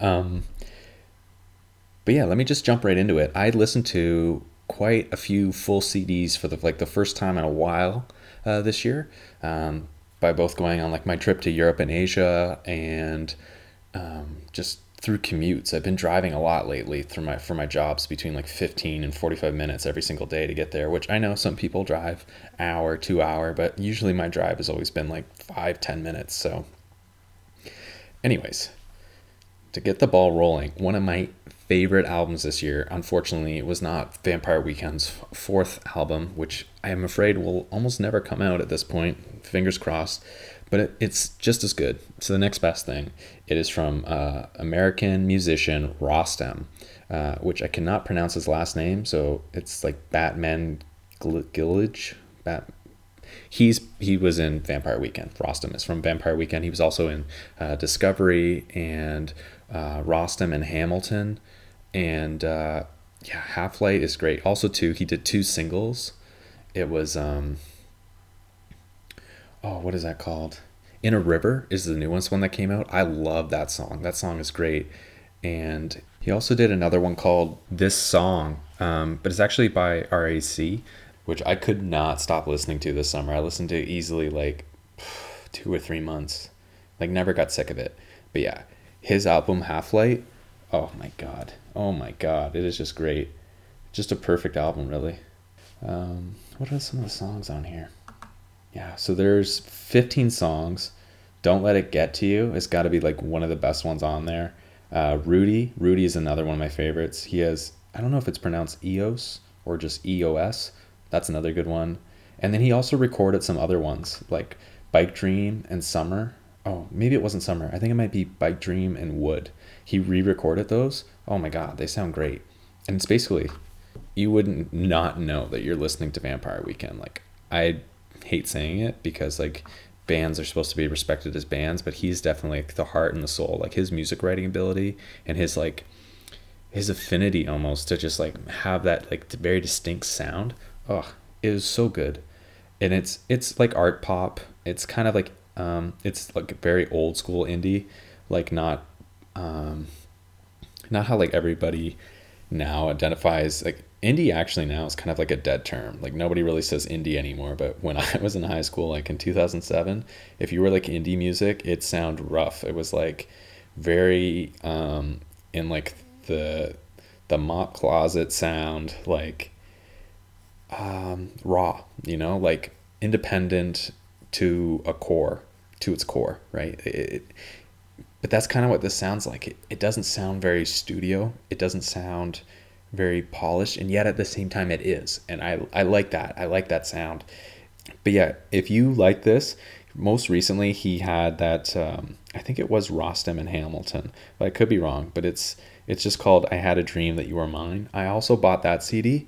Um, but yeah, let me just jump right into it. I listened to quite a few full CDs for the like the first time in a while uh, this year. Um, by both going on like my trip to Europe and Asia and um, just through commutes. I've been driving a lot lately through my for my jobs between like 15 and 45 minutes every single day to get there, which I know some people drive hour, 2 hour, but usually my drive has always been like 5 10 minutes. So anyways, to get the ball rolling, one of my favorite albums this year, unfortunately, it was not Vampire Weekend's fourth album, which I am afraid will almost never come out at this point. Fingers crossed. But it, it's just as good. So the next best thing. It is from uh, American musician Rostam, uh, which I cannot pronounce his last name, so it's like Batman Gillage. Bat, he's he was in Vampire Weekend. Rostam is from Vampire Weekend. He was also in uh, Discovery and uh, Rostam and Hamilton, and uh, yeah, Half Light is great. Also, too, he did two singles. It was um, oh, what is that called? In a River is the newest one that came out. I love that song. That song is great, and he also did another one called This Song, um, but it's actually by RAC, which I could not stop listening to this summer. I listened to easily like [sighs] two or three months, like never got sick of it. But yeah, his album Half Light, oh my god, oh my god, it is just great, just a perfect album, really. Um, what are some of the songs on here? Yeah, so there's 15 songs. Don't let it get to you. It's got to be like one of the best ones on there. Uh, Rudy, Rudy is another one of my favorites. He has, I don't know if it's pronounced EOS or just EOS. That's another good one. And then he also recorded some other ones like Bike Dream and Summer oh, maybe it wasn't Summer. I think it might be Bike Dream and Wood. He re recorded those. Oh my God, they sound great. And it's basically, you wouldn't not know that you're listening to Vampire Weekend. Like, I hate saying it because, like, bands are supposed to be respected as bands, but he's definitely like the heart and the soul. Like his music writing ability and his like his affinity almost to just like have that like very distinct sound. Oh, it so good. And it's it's like art pop. It's kind of like um it's like very old school indie, like not um not how like everybody now identifies like indie actually now is kind of like a dead term. Like nobody really says indie anymore. But when [laughs] I was in high school, like in 2007, if you were like indie music, it sounded rough. It was like very um, in like the the mop closet sound, like um, raw. You know, like independent to a core, to its core, right? It, but that's kind of what this sounds like. It, it doesn't sound very studio. It doesn't sound very polished and yet at the same time it is. And i i like that. I like that sound. But yeah if you like this most recently he had that um, i think it was rostam and hamilton. But i could be wrong but it's it's just called i had a dream that you were mine. I also bought that cd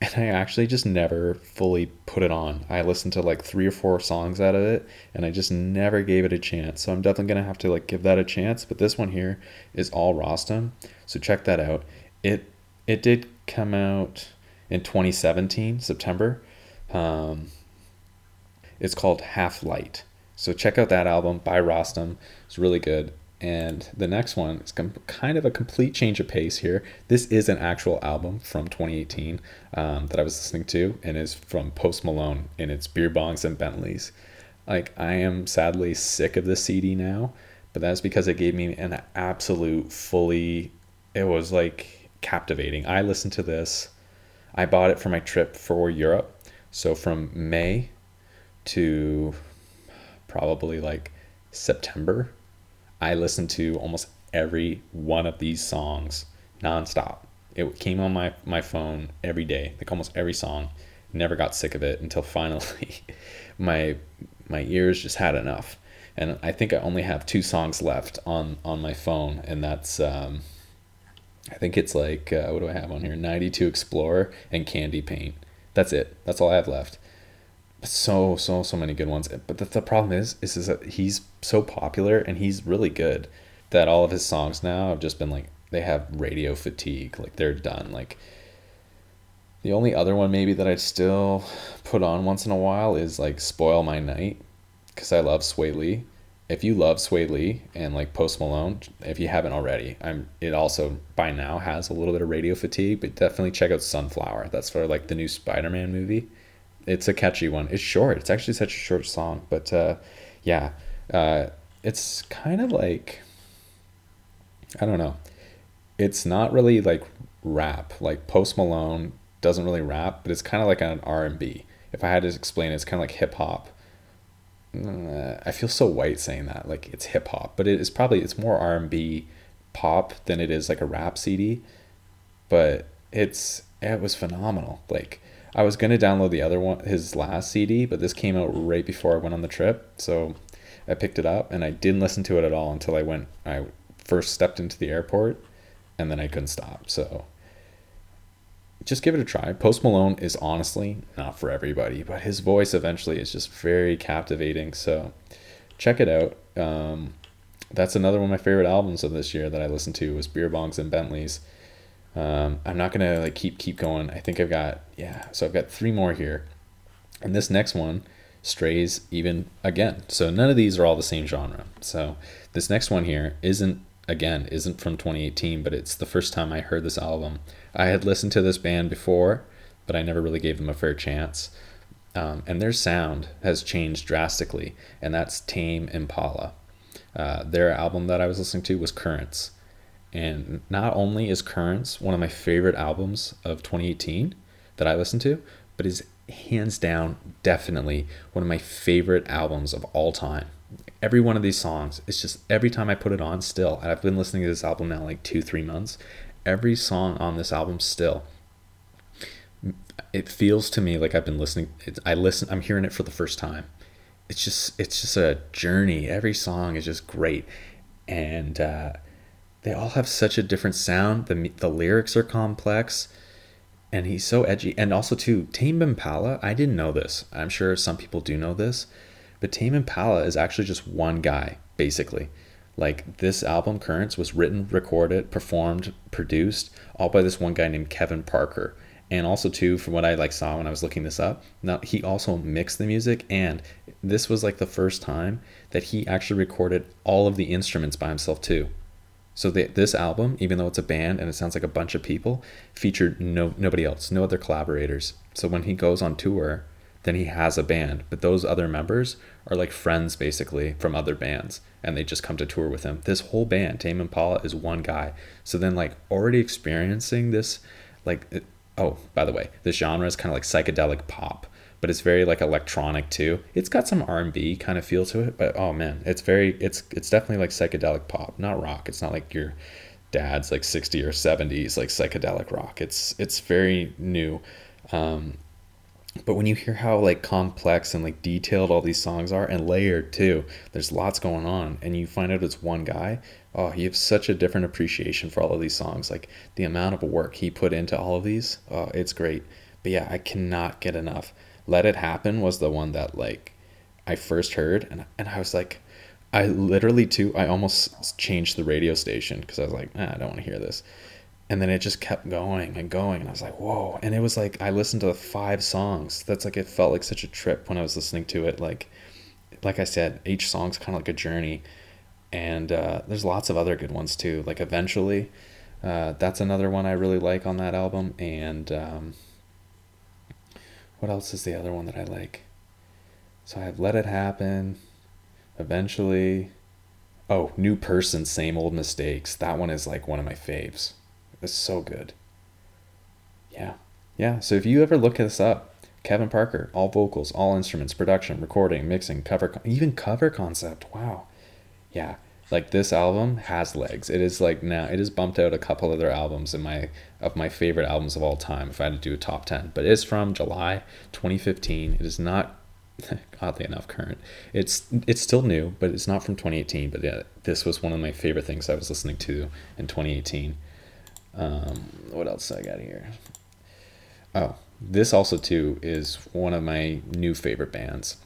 and i actually just never fully put it on. I listened to like three or four songs out of it and i just never gave it a chance. So i'm definitely gonna have to like give that a chance. But this one here is all rostam. So check that out. It it did come out in 2017 September. Um, it's called Half Light. So check out that album by Rostam. It's really good. And the next one is kind of a complete change of pace here. This is an actual album from 2018 um, that I was listening to, and is from Post Malone, and it's Beer Bongs and Bentleys. Like I am sadly sick of this CD now, but that's because it gave me an absolute fully. It was like captivating. I listened to this. I bought it for my trip for Europe. So from May to probably like September, I listened to almost every one of these songs nonstop. It came on my, my phone every day, like almost every song. Never got sick of it until [laughs] finally my my ears just had enough. And I think I only have two songs left on on my phone, and that's um, I think it's like uh, what do I have on here? 92 Explorer and Candy Paint. That's it. That's all I have left. So so so many good ones. But the, the problem is, is is that he's so popular and he's really good that all of his songs now have just been like they have radio fatigue. Like they're done. Like the only other one maybe that I'd still put on once in a while is like Spoil My Night because I love Swae Lee if you love Swae Lee and like Post Malone, if you haven't already, I'm it also by now has a little bit of radio fatigue, but definitely check out Sunflower. That's for like the new Spider-Man movie. It's a catchy one. It's short. It's actually such a short song, but uh, yeah, uh, it's kind of like I don't know. It's not really like rap. Like Post Malone doesn't really rap, but it's kind of like an R and B. If I had to explain it, it's kind of like hip hop I feel so white saying that like it's hip hop, but it is probably it's more R and B pop than it is like a rap CD. But it's it was phenomenal. Like I was gonna download the other one, his last CD, but this came out right before I went on the trip, so I picked it up and I didn't listen to it at all until I went. I first stepped into the airport, and then I couldn't stop. So just give it a try. Post Malone is honestly not for everybody, but his voice eventually is just very captivating. So check it out. Um, that's another one of my favorite albums of this year that I listened to was Beer Bongs and Bentleys. Um, I'm not gonna like keep keep going. I think I've got yeah, so I've got three more here, and this next one strays even again. So none of these are all the same genre. So this next one here isn't again isn't from 2018, but it's the first time I heard this album. I had listened to this band before, but I never really gave them a fair chance. Um, and their sound has changed drastically, and that's Tame Impala. Uh, their album that I was listening to was Currents. And not only is Currents one of my favorite albums of 2018 that I listened to, but is hands down definitely one of my favorite albums of all time. Every one of these songs, it's just every time I put it on, still, I've been listening to this album now like two, three months, every song on this album still it feels to me like I've been listening I listen I'm hearing it for the first time. It's just it's just a journey. Every song is just great. And uh, they all have such a different sound. The the lyrics are complex and he's so edgy. And also too Tame Impala I didn't know this. I'm sure some people do know this But Tame Impala is actually just one guy, basically. Like this album, Currents, was written, recorded, performed, produced, all by this one guy named Kevin Parker. And also too, from what I like saw when I was looking this up, now he also mixed the music, and this was like the first time that he actually recorded all of the instruments by himself too. So the, this album, even though it's a band and it sounds like a bunch of people, featured no nobody else, no other collaborators. So when he goes on tour, then he has a band, but those other members are like friends basically from other bands, and they just come to tour with him. This whole band, Tame Impala, is one guy. So then like already experiencing this, like it, oh by the way, this genre is kind of like psychedelic pop but it's very like electronic too. It's got some R&B kind of feel to it, but oh man, it's very it's it's definitely like psychedelic pop, not rock. It's not like your dad's like 60 or 70s like psychedelic rock. It's it's very new. Um, but when you hear how like complex and like detailed all these songs are and layered too, there's lots going on and you find out it's one guy, oh, you have such a different appreciation for all of these songs. Like the amount of work he put into all of these, oh, it's great. But yeah, I cannot get enough. Let It Happen was the one that like I first heard and and I was like I literally too I almost changed the radio station because I was like, I don't want to hear this. And then it just kept going and going and I was like, whoa. And it was like I listened to five songs. That's like it felt like such a trip when I was listening to it. Like like I said, each song's kind of like a journey. And uh, there's lots of other good ones too. Like eventually, uh, that's another one I really like on that album. And um, what else is the other one that I like? So I have Let It Happen, Eventually. Oh, New Person, Same Old Mistakes. That one is like one of my faves. It's so good. Yeah. Yeah. So if you ever look this up, Kevin Parker, all vocals, all instruments, production, recording, mixing, cover, even cover concept. Wow. Yeah like this album has legs. It is like now it has bumped out a couple other albums in my of my favorite albums of all time if I had to do a top 10. But it's from July 2015. It is not [laughs] oddly enough current. It's it's still new, but it's not from 2018, but yeah, this was one of my favorite things I was listening to in 2018. Um, what else I got here? Oh, this also too is one of my new favorite bands.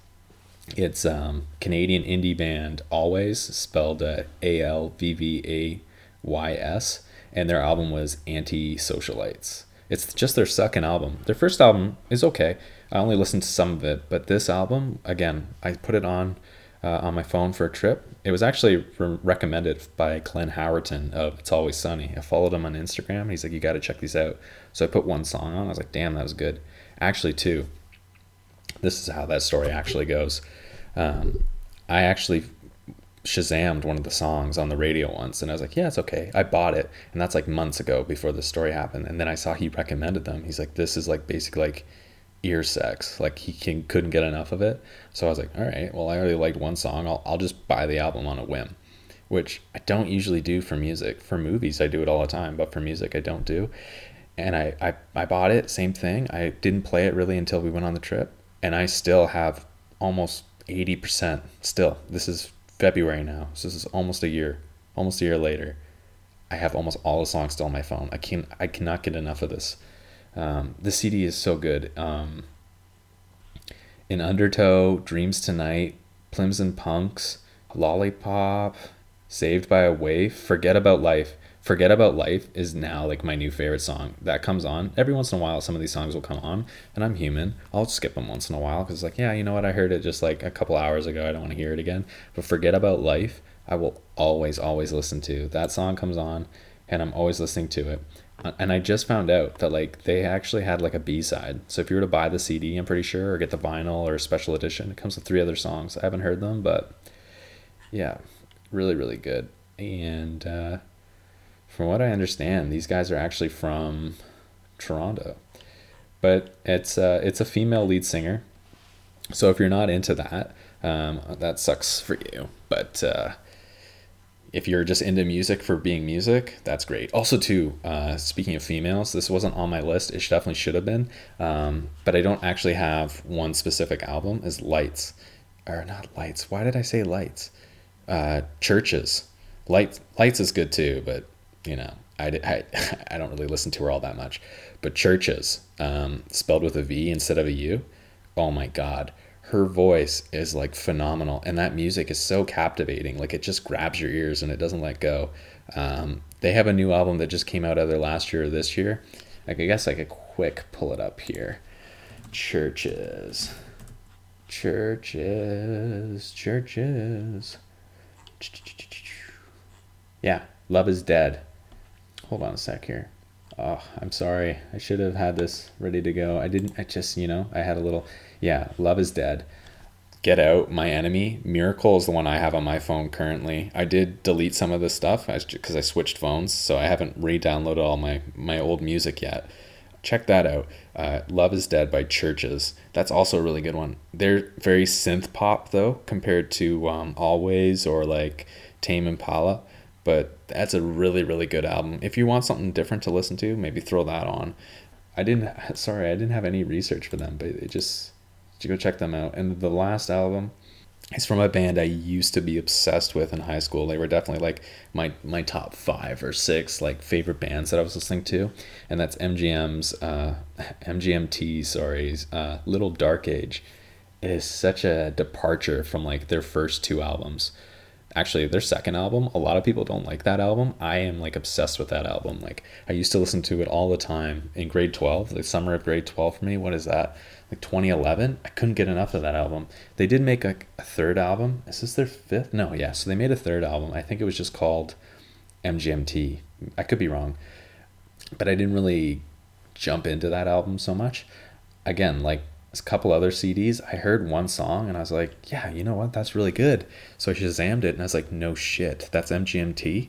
It's um, Canadian indie band Alvvays, spelled uh, A L V V A Y S, and their album was Anti Socialites. It's just their second album. Their first album is okay. I only listened to some of it, but this album, again, I put it on uh, on my phone for a trip. It was actually re- recommended by Glenn Howerton of It's Always Sunny. I followed him on Instagram, and he's like, "You got to check these out." So I put one song on. I was like, "Damn, that was good." Actually, too. This is how that story actually goes. Um, I actually Shazammed one of the songs on the radio once, and I was like, "Yeah, it's okay." I bought it, and that's like months ago before the story happened. And then I saw he recommended them. He's like, "This is like basically like ear sex. Like he can, couldn't get enough of it." So I was like, "All right, well, I already liked one song. I'll I'll just buy the album on a whim." Which I don't usually do for music. For movies, I do it all the time, but for music, I don't do. And I, I, I bought it, same thing. I didn't play it really until we went on the trip. And I still have almost 80% still. This is February now. So this is almost a year, almost a year later. I have almost all the songs still on my phone. I can I cannot get enough of this. Um, the CD is so good. Um, in Undertow, Dreams Tonight, Plimsoll Punks, Lollipop, Saved by a Waif, Forget About Life. Forget About Life is now like my new favorite song. That comes on every once in a while. Some of these songs will come on, and I'm human. I'll skip them once in a while because, it's like, yeah, you know what? I heard it just like a couple hours ago. I don't want to hear it again. But Forget About Life, I will always, always listen to. That song comes on, and I'm always listening to it. Uh, and I just found out that like they actually had like a B side. So if you were to buy the CD, I'm pretty sure, or get the vinyl or special edition, it comes with three other songs. I haven't heard them, but yeah, really, really good. And uh, from what I understand, these guys are actually from Toronto, but it's uh, it's a female lead singer. So if you're not into that, um, that sucks for you. But uh, if you're just into music for being music, that's great. Also, too, uh, speaking of females, this wasn't on my list. It definitely should have been, um, but I don't actually have one specific album. Is Lights, or not Lights? Why did I say Lights? Uh, Chvrches. Lights Lights is good too, but you know, I, I, [laughs] I don't really listen to her all that much. But Chvrches, um, spelled with a V instead of a U, oh my God. Her voice is like phenomenal and that music is so captivating like it just grabs your ears and it doesn't let go. Um, they have a new album that just came out either last year or this year. Like i guess i could quick pull it up here. Chvrches. Chvrches. Chvrches. Yeah love is dead. Hold on a sec here. Oh i'm sorry. I should have had this ready to go. I didn't i just you know i had a little yeah, Love is Dead. Get Out, My Enemy. Miracle is the one I have on my phone currently. I did delete some of this stuff because I switched phones, so I haven't re-downloaded all my my old music yet. Check that out. Uh, Love is Dead by Chvrches. That's also a really good one. They're very synth pop though, compared to um, Alvvays or like Tame Impala. But that's a really really good album. If you want something different to listen to, maybe throw that on. I didn't. [laughs] Sorry, I didn't have any research for them, but it just you go check them out. And the last album is from a band I used to be obsessed with in high school. They were definitely like my my top five or six like favorite bands that I was listening to, and that's MGM's uh, [laughs] MGMT. Sorry, uh, Little Dark Age. It is such a departure from like their first two albums. Actually, their second album, a lot of people don't like that album. I am like obsessed with that album. Like I used to listen to it all the time in grade 12, the summer of grade 12 for me. What is that? like 2011. I couldn't get enough of that album. They did make a, a third album. Is this their fifth? No, yeah. So they made a third album. I think it was just called MGMT. I could be wrong, but I didn't really jump into that album so much. Again, like couple other CDs, I heard one song and I was like, yeah, you know what? That's really good. So I Shazammed it and I was like, no shit, that's MGMT.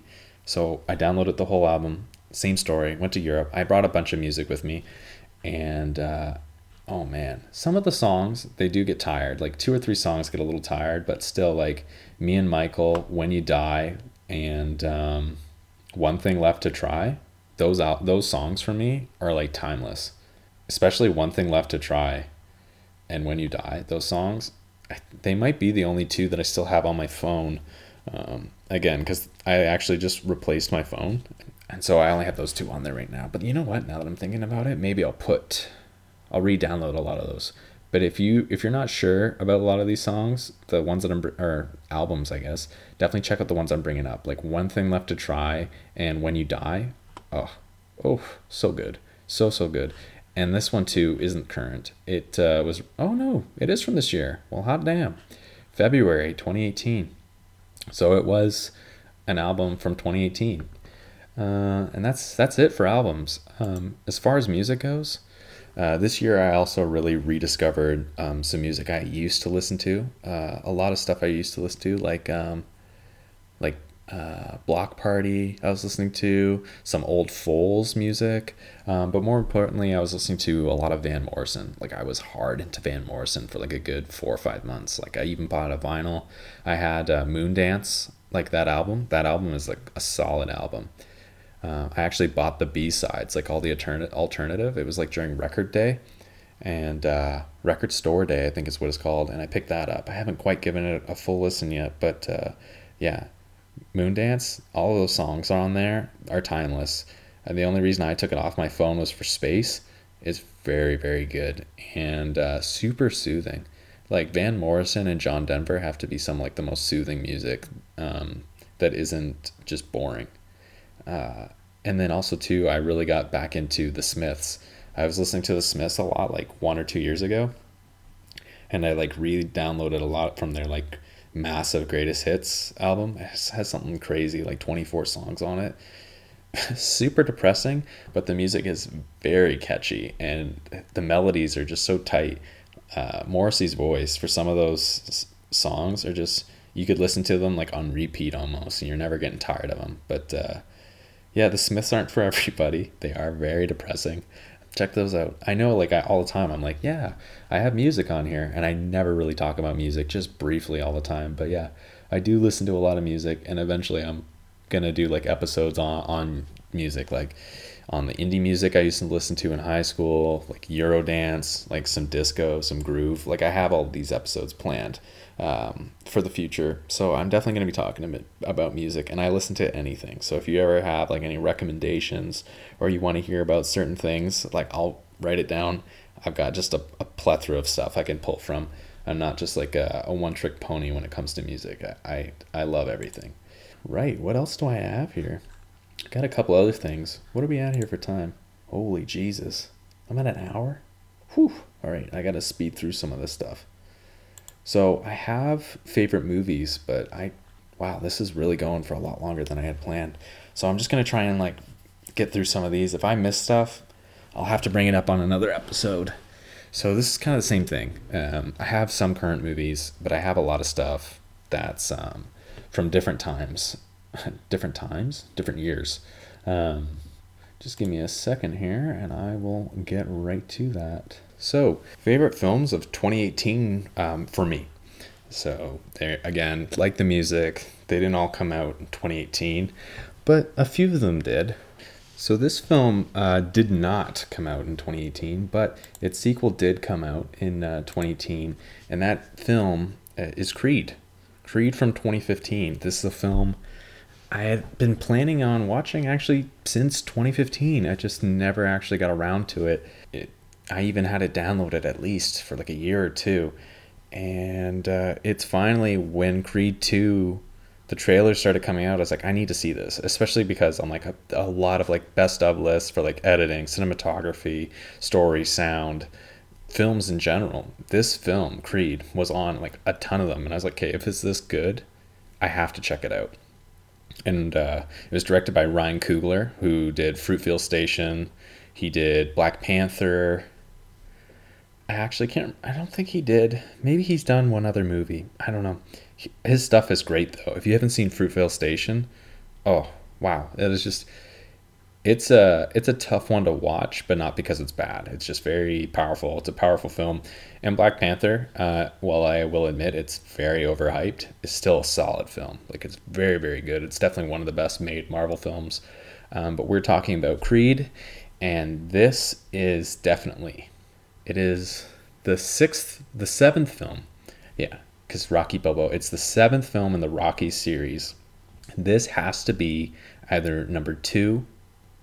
So I downloaded the whole album. Same story. Went to Europe. I brought a bunch of music with me, and uh, oh man, some of the songs they do get tired. Like two or three songs get a little tired, but still, like me and Michael, when you die, and um, one thing left to try. Those out those songs for me are like timeless, especially one thing left to try, and when you die. Those songs, they might be the only two that I still have on my phone. Um, again, because I actually just replaced my phone, and so I only have those two on there right now. But you know what? Now that I'm thinking about it, maybe I'll put I'll re-download a lot of those. But if you if you're not sure about a lot of these songs, the ones that I'm or albums, I guess, definitely check out the ones I'm bringing up. Like One Thing Left to Try and When You Die. Oh, oh, so good, so so good. And this one too isn't current. It uh, was oh no, it is from this year. Well, hot damn, February 2018. So it was an album from 2018. Uh, and that's that's it for albums. Um, as far as music goes, uh, this year, I also really rediscovered um, some music I used to listen to. Uh, a lot of stuff I used to listen to, like um, uh, Bloc Party. I was listening to some old Foals music, um, but more importantly, I was listening to a lot of Van Morrison. Like I was hard into Van Morrison for like a good four or five months. Like I even bought a vinyl. I had uh, Moondance, like that album. That album is like a solid album. Uh, I actually bought the B sides, like all the alternate alternative. It was like during record day and uh, record store day, I think is what it's called. And I picked that up. I haven't quite given it a full listen yet, but uh, yeah, Moondance, all those songs on there are timeless. And the only reason I took it off my phone was for space. It's very, very good and uh, super soothing. Like Van Morrison and John Denver have to be some like the most soothing music um, that isn't just boring. Uh, and then also too, I really got back into the Smiths. I was listening to the Smiths a lot, like one or two years ago, and I like re-downloaded a lot from their like massive greatest hits album. It has something crazy, like twenty four songs on it. [laughs] Super depressing, but the music is very catchy, and the melodies are just so tight. Uh, Morrissey's voice for some of those songs are just you could listen to them like on repeat almost, and you're never getting tired of them. But uh, yeah, the Smiths aren't for [laughs] everybody. They are very depressing. Check those out. I know, like, I, all the time, I'm like, yeah, I have music on here, and I never really talk about music, just briefly all the time. But yeah, I do listen to a lot of music, and eventually I'm gonna do like episodes on on music, like on the indie music I used to listen to in high school, like Eurodance, like some disco, some groove. Like I have all these episodes planned um, for the future. So I'm definitely going to be talking about music, and I listen to anything. So if you ever have like any recommendations or you want to hear about certain things, like I'll write it down. I've got just a, a plethora of stuff I can pull from. I'm not just like a, a one trick pony when it comes to music. I, I, I love everything. Right. What else do I have here? Got a couple other things. What are we at here for time? Holy Jesus. I'm at an hour? Whew. All right. I got to speed through some of this stuff. So I have favorite movies, but I, wow, this is really going for a lot longer than I had planned. So I'm just going to try and like get through some of these. If I miss stuff, I'll have to bring it up on another episode. So this is kind of the same thing. Um, I have some current movies, but I have a lot of stuff that's um, from different times, [laughs] different times, different years. Um, just give me a second here, and I will get right to that. So, favorite films of 2018 um, for me. So, again, like the music, they didn't all come out in 2018, but a few of them did. So this film uh, did not come out in 2018, but its sequel did come out in uh, 2018, and that film uh, is Creed. Creed from 2015. This is a film I had been planning on watching actually since 2015. I just never actually got around to it. it I even had it downloaded at least for like a year or two, and uh, it's finally when Creed 2 the trailers started coming out, I was like, I need to see this, especially because I'm like a, a lot of like best of lists for like editing, cinematography, story, sound, films in general. This film, Creed, was on like a ton of them, and I was like, okay, if it's this good, I have to check it out. And uh, it was directed by Ryan Coogler, who did Fruitvale Station. He did Black Panther. I actually can't. I don't think he did. Maybe he's done one other movie. I don't know his stuff is great though. If you haven't seen Fruitvale Station, oh wow, it is just it's a it's a tough one to watch, but not because it's bad. It's just very powerful. It's a powerful film. And Black Panther, uh, while I will admit it's very overhyped, is still a solid film. Like it's very very good. It's definitely one of the best made Marvel films. Um, but we're talking about Creed, and this is definitely it is the sixth, the seventh film. Yeah, because Rocky Balboa. It's the seventh film in the Rocky series. This has to be either number two.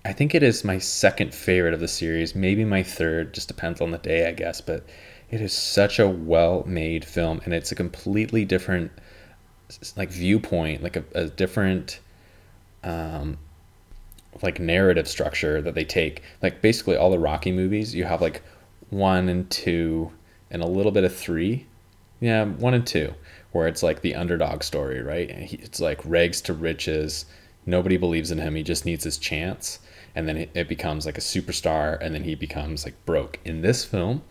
I think it is my second favorite of the series, maybe my third, just depends on the day, I guess. But it is such a well made film, and it's a completely different like viewpoint, like a, a different um, like narrative structure that they take. Like basically all the Rocky movies, you have like one and two and a little bit of three yeah, one and two, where it's like the underdog story, right? It's like rags to riches. Nobody believes in him. He just needs his chance. And then it becomes like a superstar, and then he becomes like broke. In this film,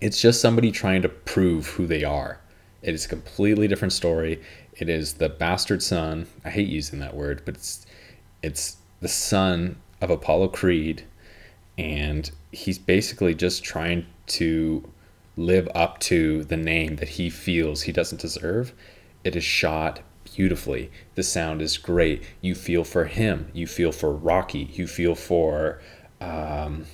it's just somebody trying to prove who they are. It is a completely different story. It is the bastard son. I hate using that word, but it's it's the son of Apollo Creed, and he's basically just trying to live up to the name that he feels he doesn't deserve, it is shot beautifully. The sound is great. You feel for him. You feel for Rocky. You feel for um,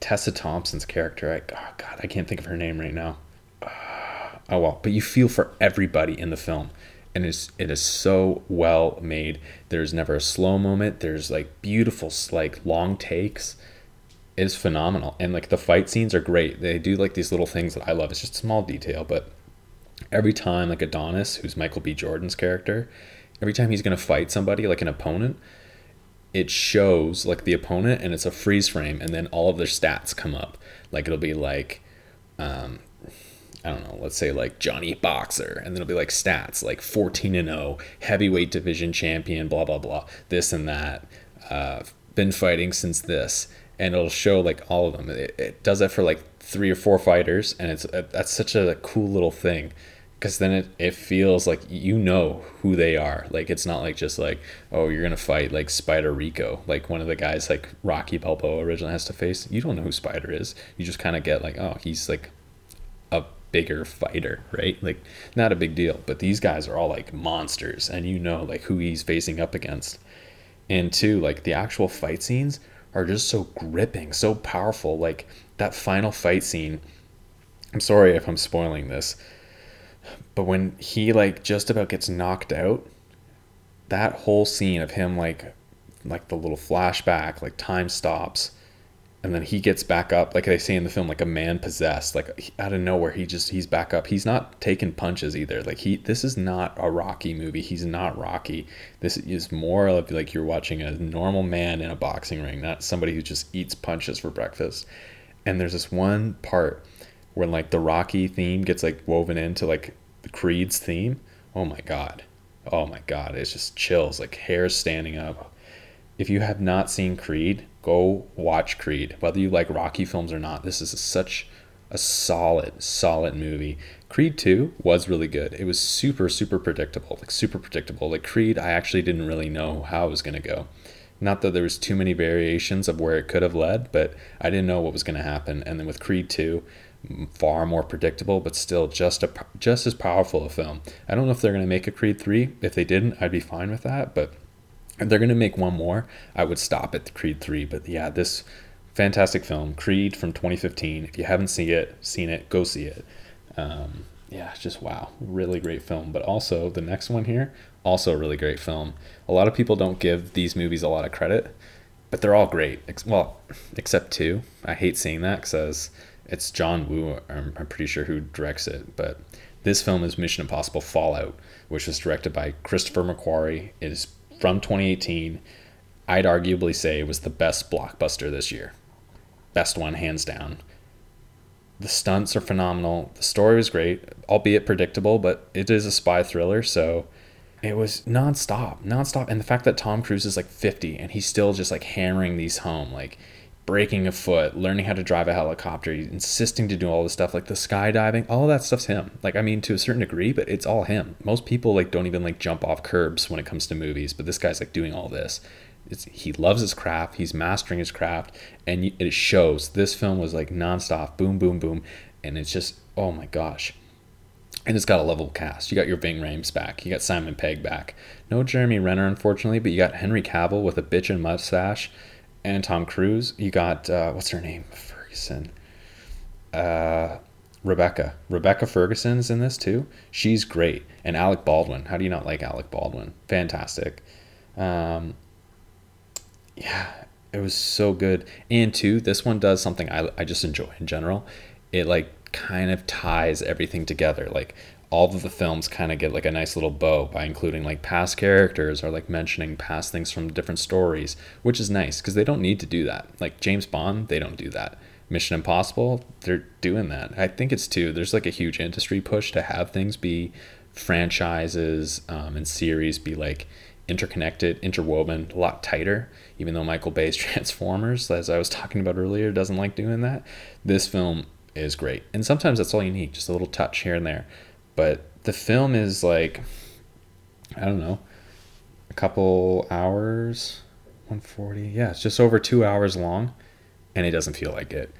Tessa Thompson's character. I, oh God, I can't think of her name right now. oh well, but you feel for everybody in the film. And it's, it is so well made. There's never a slow moment. There's like beautiful, like long takes is phenomenal. And like the fight scenes are great. They do like these little things that I love. It's just small detail, but every time like Adonis, who's Michael B. Jordan's character, every time he's gonna fight somebody like an opponent, it shows like the opponent and it's a freeze frame and then all of their stats come up. Like it'll be like um I don't know, let's say like Johnny Boxer, and then it'll be like stats like 14 and 0, heavyweight division champion, blah blah blah, this and that. Uh, been fighting since this and it'll show like all of them. It, it does that for like three or four fighters, and it's uh, that's such a cool little thing because then it, it feels like you know who they are. Like it's not like just like oh you're gonna fight like Spider Rico, like one of the guys like Rocky Balboa originally has to face. You don't know who Spider is. You just kind of get like oh he's like a bigger fighter, right? Like not a big deal. But these guys are all like monsters, and you know like who he's facing up against. And two, like the actual fight scenes are just so gripping, so powerful. Like that final fight scene. I'm sorry if I'm spoiling this, but when he like just about gets knocked out, that whole scene of him like like the little flashback, like time stops, and then he gets back up like they say in the film like a man possessed like out of nowhere he just he's back up. He's not taking punches either. Like he this is not a rocky movie. He's not rocky. This is more of like you're watching a normal man in a boxing ring not somebody who just eats punches for breakfast. And there's this one part where like the rocky theme gets like woven into like the creed's theme. Oh my god. Oh my god. It's just chills like hairs standing up. If you have not seen creed go watch Creed. Whether you like Rocky films or not, this is a, such a solid, solid movie. Creed 2 was really good. It was super, super predictable. Like super predictable. Like Creed, I actually didn't really know how it was gonna go. Not that there was too many variations of where it could have led, but I didn't know what was gonna happen. And then with Creed 2, far more predictable, but still just a just as powerful a film. I don't know if they're gonna make a Creed 3. If they didn't, I'd be fine with that, but if they're gonna make one more, I would stop at Creed three. But yeah, this fantastic film, Creed from 2015. If you haven't seen it, seen it, go see it. Um, yeah, it's just wow, really great film. But also the next one here, also a really great film. A lot of people don't give these movies a lot of credit, but they're all great. Well, except two. I hate saying that because it's John Woo. I'm, I'm pretty sure who directs it, but this film is Mission Impossible Fallout, which was directed by Christopher McQuarrie. It is from 2018, I'd arguably say was the best blockbuster this year. Best one, hands down. The stunts are phenomenal. The story was great, albeit predictable, but it is a spy thriller, so it was nonstop, nonstop. And the fact that Tom Cruise is like 50 and he's still just like hammering these home, like breaking a foot, learning how to drive a helicopter, insisting to do all this stuff like the skydiving, all that stuff's him. Like I mean to a certain degree, but it's all him. Most people like don't even like jump off curbs when it comes to movies, but this guy's like doing all this. It's, he loves his craft, he's mastering his craft, and it shows. This film was like nonstop, boom, boom, boom, and it's just oh my gosh. And it's got a level cast. You got your Ving Rhames back. You got Simon Pegg back. No Jeremy Renner, unfortunately, but you got Henry Cavill with a bitch and mustache and Tom Cruise. You got uh, what's her name? Ferguson. Uh, Rebecca. Rebecca Ferguson's in this too. She's great. And Alec Baldwin. How do you not like Alec Baldwin? Fantastic. Um, yeah, it was so good. And two, this one does something I, I just enjoy in general. It like kind of ties everything together. Like all of the films kind of get like a nice little bow by including like past characters or like mentioning past things from different stories, which is nice because they don't need to do that. Like James Bond, they don't do that. Mission Impossible, they're doing that. I think it's too. There's like a huge industry push to have things be franchises um, and series be like interconnected, interwoven, a lot tighter. Even though Michael Bay's [laughs] Transformers, as I was talking about earlier, doesn't like doing that, this film is great. And sometimes that's all you need, just a little touch here and there. But the film is like, I don't know, a couple hours, 140. Yeah, it's just over two hours long, and it doesn't feel like it.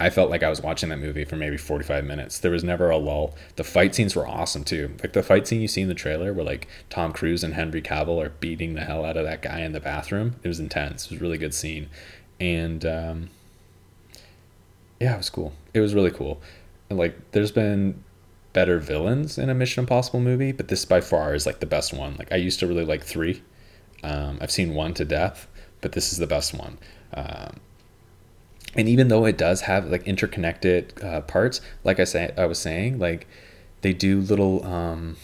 I felt like I was watching that movie for maybe 45 minutes. There was never a lull. The fight scenes were awesome too. Like the fight scene you see in the trailer where like Tom Cruise and Henry Cavill are beating the hell out of that guy in the bathroom. It was intense. It was a really good scene. And um, yeah, it was cool. It was really cool. And like there's been better villains in a Mission Impossible movie, but this by far is like the best one. Like I used to really like three. Um, I've seen one to death, but this is the best one. Um, and even though it does have like interconnected uh, parts, like I say, I was saying, like they do little, um,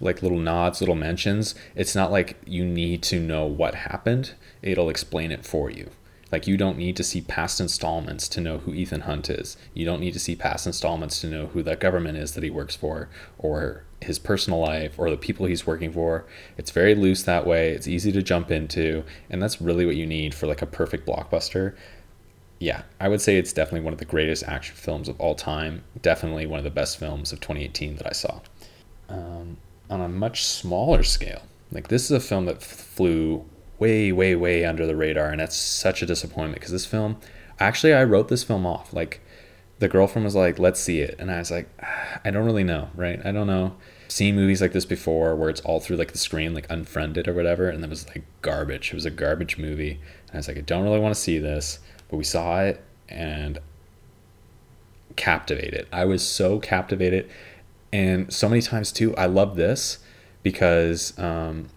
like little nods, little mentions. It's not like you need to know what happened. It'll explain it for you. Like you don't need to see past installments to know who Ethan Hunt is. You don't need to see past installments to know who that government is that he works for or his personal life or the people he's working for. It's very loose that way. It's easy to jump into, and that's really what you need for like a perfect blockbuster. Yeah, I would say it's definitely one of the greatest action films of all time. Definitely one of the best films of 2018 that I saw. Um, on a much smaller scale, like this is a film that flew way, way, way under the radar, and that's such a disappointment because this film, actually, I wrote this film off. Like, the girlfriend was like, "Let's see it," and I was like, "I don't really know, right? I don't know." Seen movies like this before where it's all through like the screen, like unfriended or whatever, and it was like garbage. It was a garbage movie, and I was like, "I don't really want to see this," but we saw it and captivated. I was so captivated, and so many times too. I love this because um,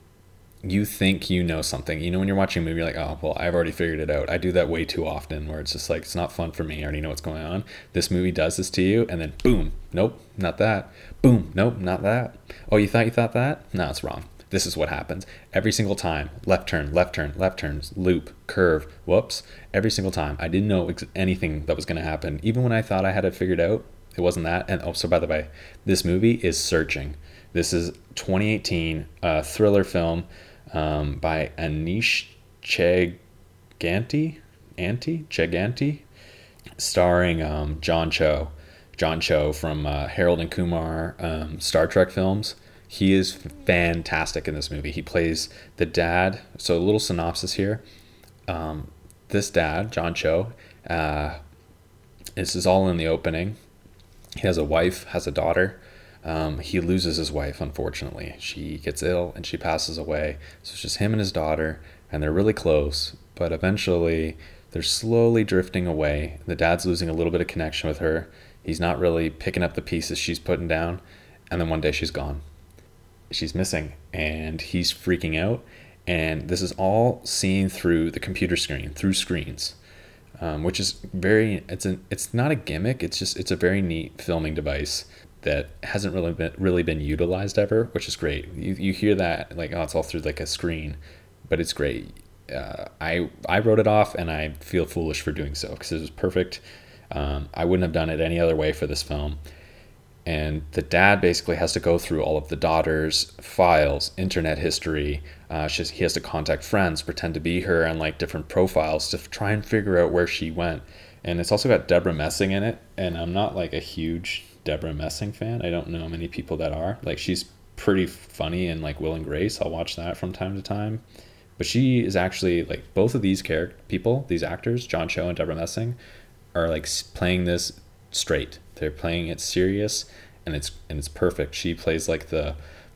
you think you know something. You know, when you're watching a movie, you're like, oh, well, I've already figured it out. I do that way too often where it's just like, it's not fun for me. I already know what's going on. This movie does this to you, and then boom, nope, not that. Boom, nope, not that. Oh, you thought you thought that? No, it's wrong. This is what happens every single time. Left turn, left turn, left turns, loop, curve, whoops. Every single time. I didn't know ex- anything that was going to happen. Even when I thought I had it figured out, it wasn't that. And oh, so by the way, this movie is Searching. This is 2018 uh, thriller film um, by Aneesh Chaganty, Anti Chaganty, starring um, John Cho, John Cho from uh, Harold and Kumar um, Star Trek films. He is fantastic in this movie. He plays the dad. So a little synopsis here. Um, this dad, John Cho, uh, this is all in the opening. He has a wife, has a daughter. Um, he loses his wife, unfortunately. She gets ill and she passes away. So it's just him and his daughter, and they're really close. But eventually, they're slowly drifting away. The dad's losing a little bit of connection with her. He's not really picking up the pieces she's putting down. And then one day she's gone. She's missing, and he's freaking out. And this is all seen through the computer screen, through screens. Um, which is very it's a it's not a gimmick it's just it's a very neat filming device that hasn't really been really been utilized ever, which is great. You, you hear that like oh it's all through like a screen, but it's great. Uh, I I wrote it off and I feel foolish for doing so because it was perfect. Um, I wouldn't have done it any other way for this film. And the dad basically has to go through all of the daughter's files, internet history. Uh, he has to contact friends, pretend to be her, and like different profiles to try and figure out where she went. And it's also got Debra Messing in it, and I'm not like a huge Debra Messing fan. I don't know many people that are. Like she's pretty funny and like Will and Grace. I'll watch that from time to time. But she is actually like both of these character people, these actors, John Cho and Debra Messing, are like playing this straight. They're playing it serious, and it's and it's perfect. She plays like the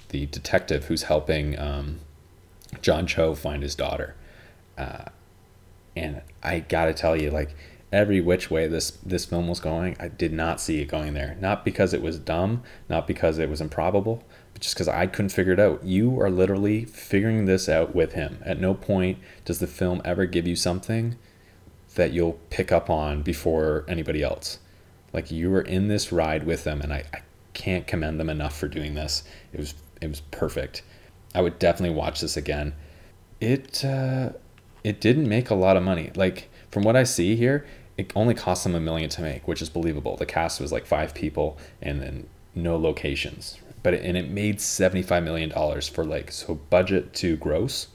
the detective who's helping um, John Cho find his daughter, uh, and I gotta tell you, like every which way this this film was going, I did not see it going there. Not because it was dumb, not because it was improbable, but just because I couldn't figure it out. You are literally figuring this out with him. At no point does the film ever give you something that you'll pick up on before anybody else. Like you were in this ride with them, and I, I can't commend them enough for doing this. It was it was perfect. I would definitely watch this again. It uh, it didn't make a lot of money. Like from what I see here, it only cost them a million to make, which is believable. The cast was like five people and then no locations. But it, and it made $75 million for like so budget to gross.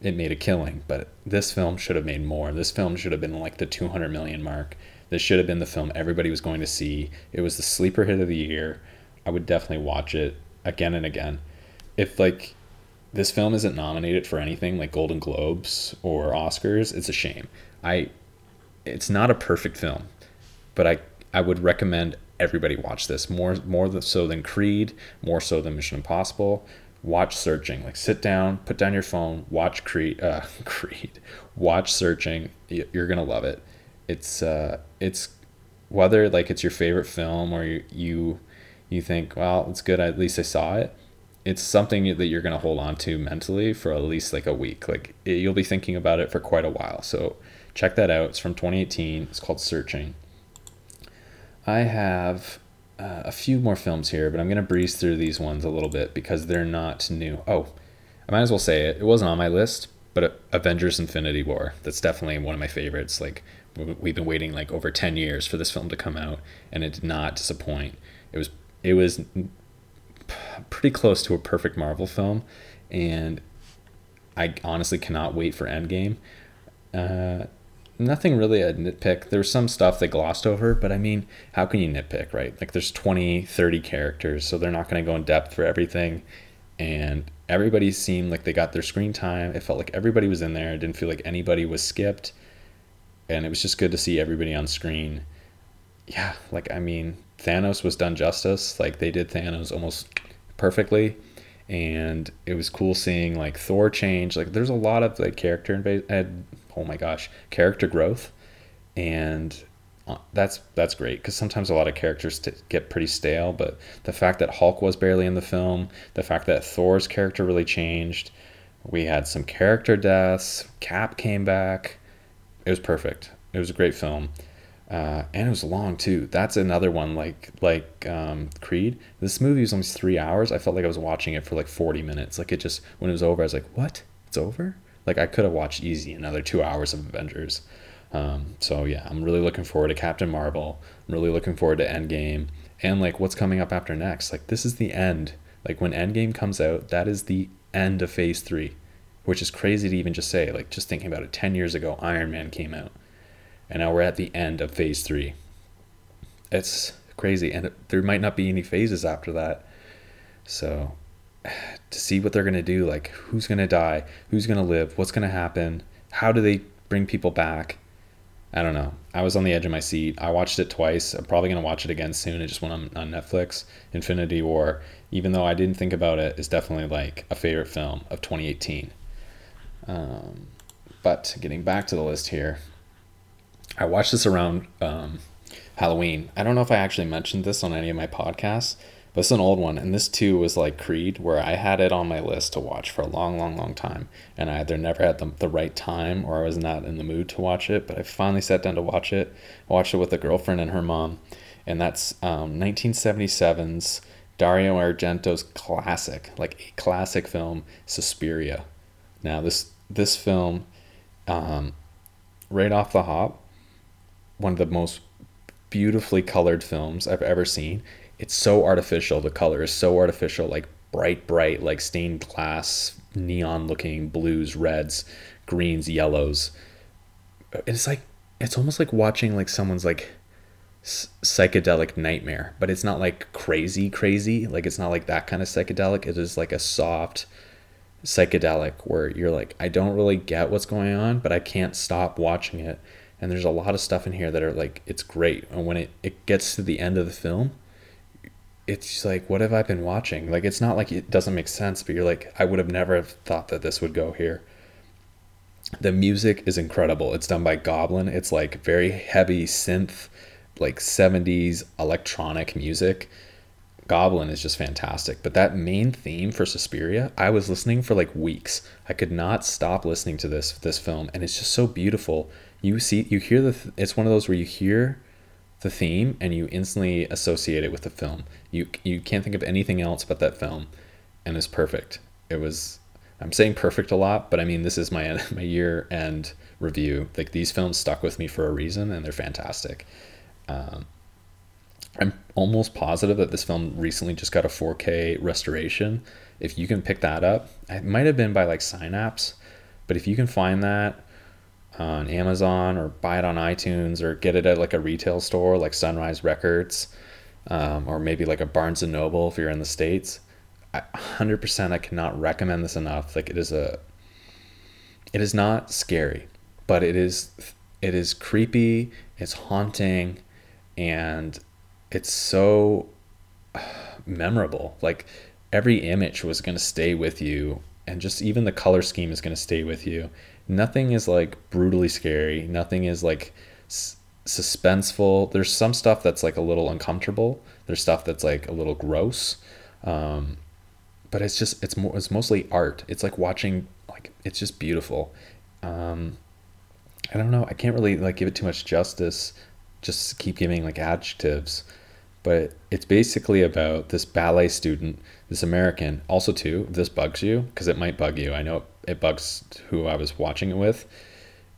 It made a killing, but this film should have made more. This film should have been like the 200 million mark. This should have been the film everybody was going to see. It was the sleeper hit of the year. I would definitely watch it again and again. If like this film isn't nominated for anything like Golden Globes or Oscars, it's a shame. I it's not a perfect film, but I I would recommend everybody watch this more more so than Creed, more so than Mission Impossible. Watch Searching. Like sit down, put down your phone, watch Creed. Uh, [laughs] Creed. Watch Searching. You're gonna love it. It's uh, it's whether like it's your favorite film or you you, you think well it's good at least I saw it. It's something that you're gonna hold on to mentally for at least like a week. Like you'll be thinking about it for quite a while. So Check that out. It's from 2018. It's called Searching. I have uh, a few more films here, but I'm going to breeze through these ones a little bit because they're not new. Oh, I might as well say it. It wasn't on my list, but Avengers Infinity War. That's definitely one of my favorites. Like, we've been waiting like over 10 years for this film to come out, and it did not disappoint. It was, it was pretty close to a perfect Marvel film, and I honestly cannot wait for Endgame. Uh, nothing really a nitpick. There's some stuff they glossed over, but I mean, how can you nitpick, right? Like there's 20, 30 characters, so they're not going to go in depth for everything. And everybody seemed like they got their screen time. It felt like everybody was in there. It didn't feel like anybody was skipped. And it was just good to see everybody on screen. Yeah, like I mean, Thanos was done justice. Like they did Thanos almost perfectly. And it was cool seeing like Thor change. Like there's a lot of like character invasion uh, oh my gosh, character growth, and uh, that's that's great because sometimes a lot of characters t- get pretty stale. But the fact that Hulk was barely in the film, the fact that Thor's character really changed, We had some character deaths. Cap came back. It was perfect. It was a great film. Uh, and it was long too. That's another one like like um, Creed. This movie was almost three hours. I felt like I was watching it for like forty minutes. Like it just when it was over, I was like, "What? It's over?" Like I could have watched easy another two hours of Avengers. Um, so yeah, I'm really looking forward to Captain Marvel. I'm really looking forward to Endgame and like what's coming up after next. Like this is the end. Like when Endgame comes out, that is the end of Phase Three, which is crazy to even just say. Like just thinking about it, ten years ago, Iron Man came out and now we're at the end of phase three. It's crazy, and there might not be any phases after that. So, to see what they're gonna do, like who's gonna die, who's gonna live, what's gonna happen, how do they bring people back? I don't know. I was on the edge of my seat. I watched it twice. I'm probably gonna watch it again soon. It just went on, on Netflix. Infinity War, even though I didn't think about it, is definitely like a favorite film of 2018. Um, but getting back to the list here, I watched this around um, Halloween. I don't know if I actually mentioned this on any of my podcasts, but it's an old one. And this too was like Creed, where I had it on my list to watch for a long, long, long time. And I either never had the, the right time or I was not in the mood to watch it. But I finally sat down to watch it. I watched it with a girlfriend and her mom. And that's um, 1977's Dario Argento's classic, like a classic film, Suspiria. Now, this, this film, um, right off the hop, one of the most beautifully colored films I've ever seen. It's so artificial. The color is so artificial, like bright, bright, like stained glass, neon looking blues, reds, greens, yellows. It's like, it's almost like watching like someone's like psychedelic nightmare, but it's not like crazy, crazy. Like it's not like that kind of psychedelic. It is like a soft psychedelic where you're like, I don't really get what's going on, but I can't stop watching it and there's a lot of stuff in here that are like it's great and when it, it gets to the end of the film it's like what have i been watching? Like it's not like it doesn't make sense but you're like i would have never have thought that this would go here. The music is incredible. It's done by goblin. It's like very heavy synth like 70s electronic music. Goblin is just fantastic. But that main theme for suspiria i was listening for like weeks. I could not stop listening to this this film and it's just so beautiful. You see you hear the th- it's one of those where you hear the theme and you instantly associate it with the film. You you can't think of anything else but that film, and it's perfect. It was. I'm saying perfect a lot, but I mean this is my [laughs] my year end review. Like these films stuck with me for a reason, and they're fantastic. Um, I'm almost positive that this film recently just got a 4K restoration. If you can pick that up, it might have been by like Synapse, but if you can find that on Amazon or buy it on iTunes or get it at like a retail store like Sunrise Records um, or maybe like a Barnes and Noble if you're in the States. I, 100% I cannot recommend this enough. Like it is a, it is not scary, but it is, it is creepy, it's haunting, and it's so memorable. Like every image was going to stay with you and just even the color scheme is going to stay with you nothing is like brutally scary. Nothing is like s- suspenseful. There's some stuff that's like a little uncomfortable. There's stuff that's like a little gross. Um, but it's just it's more it's mostly art. It's like watching like it's just beautiful. Um, I don't know. I can't really like give it too much justice. Just keep giving like adjectives but it's basically about this ballet student, this American. Also, too, this bugs you because it might bug you. I know it bugs who I was watching it with.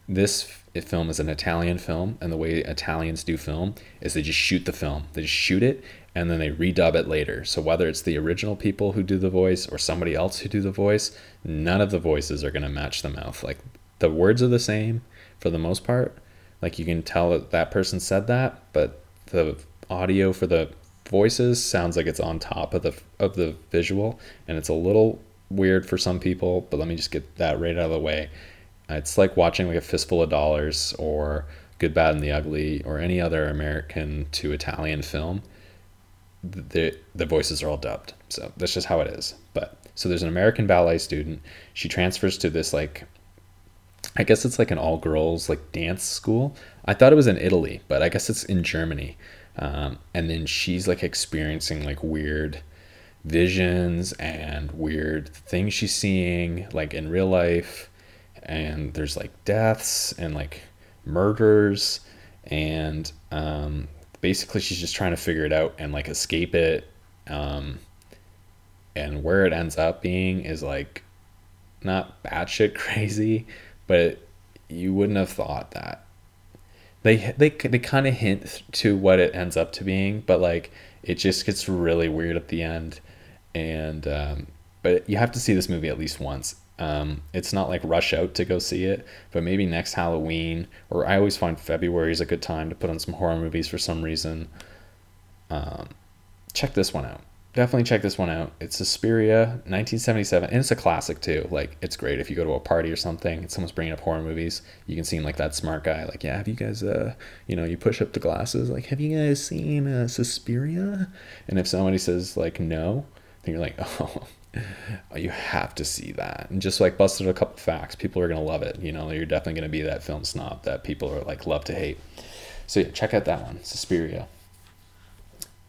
This film is an Italian film, and the way Italians do film is they just shoot the film. They just shoot it, and then they redub it later. So whether it's the original people who do the voice or somebody else who do the voice, none of the voices are going to match the mouth. Like the words are the same for the most part. Like you can tell that that person said that, but the audio for the voices sounds like it's on top of the of the visual. And it's a little weird for some people but let me just get that right out of the way. It's like watching like a fistful of dollars or good bad and the ugly or any other american to italian film. The the voices are all dubbed. So that's just how it is. But so there's an american ballet student. She transfers to this like i guess it's like an all girls like dance school. I thought it was in italy but i guess it's in germany um, and then she's like experiencing like weird visions and weird things she's seeing like in real life. And there's like deaths and like murders. And um, basically she's just trying to figure it out and like escape it. Um, and where it ends up being is like not batshit [laughs] crazy but you wouldn't have thought that they they, they kind of hint to what it ends up to being but like it just gets really weird at the end and um, but you have to see this movie at least once um, it's not like rush out to go see it, but maybe next Halloween, or I always find February is a good time to put on some horror movies for some reason. Um, check this one out. Definitely check this one out. It's Suspiria, 1977, and it's a classic too. Like, it's great if you go to a party or something and someone's bringing up horror movies. You can seem like that smart guy. Like, yeah, have you guys, uh, you know, you push up the glasses. Like, have you guys seen uh, Suspiria? And if somebody says like no, then you're like, [laughs] oh, you have to see that and just like busted a couple facts people are to love it you know you're definitely to be that film snob that people are like love to hate so yeah check out that one suspiria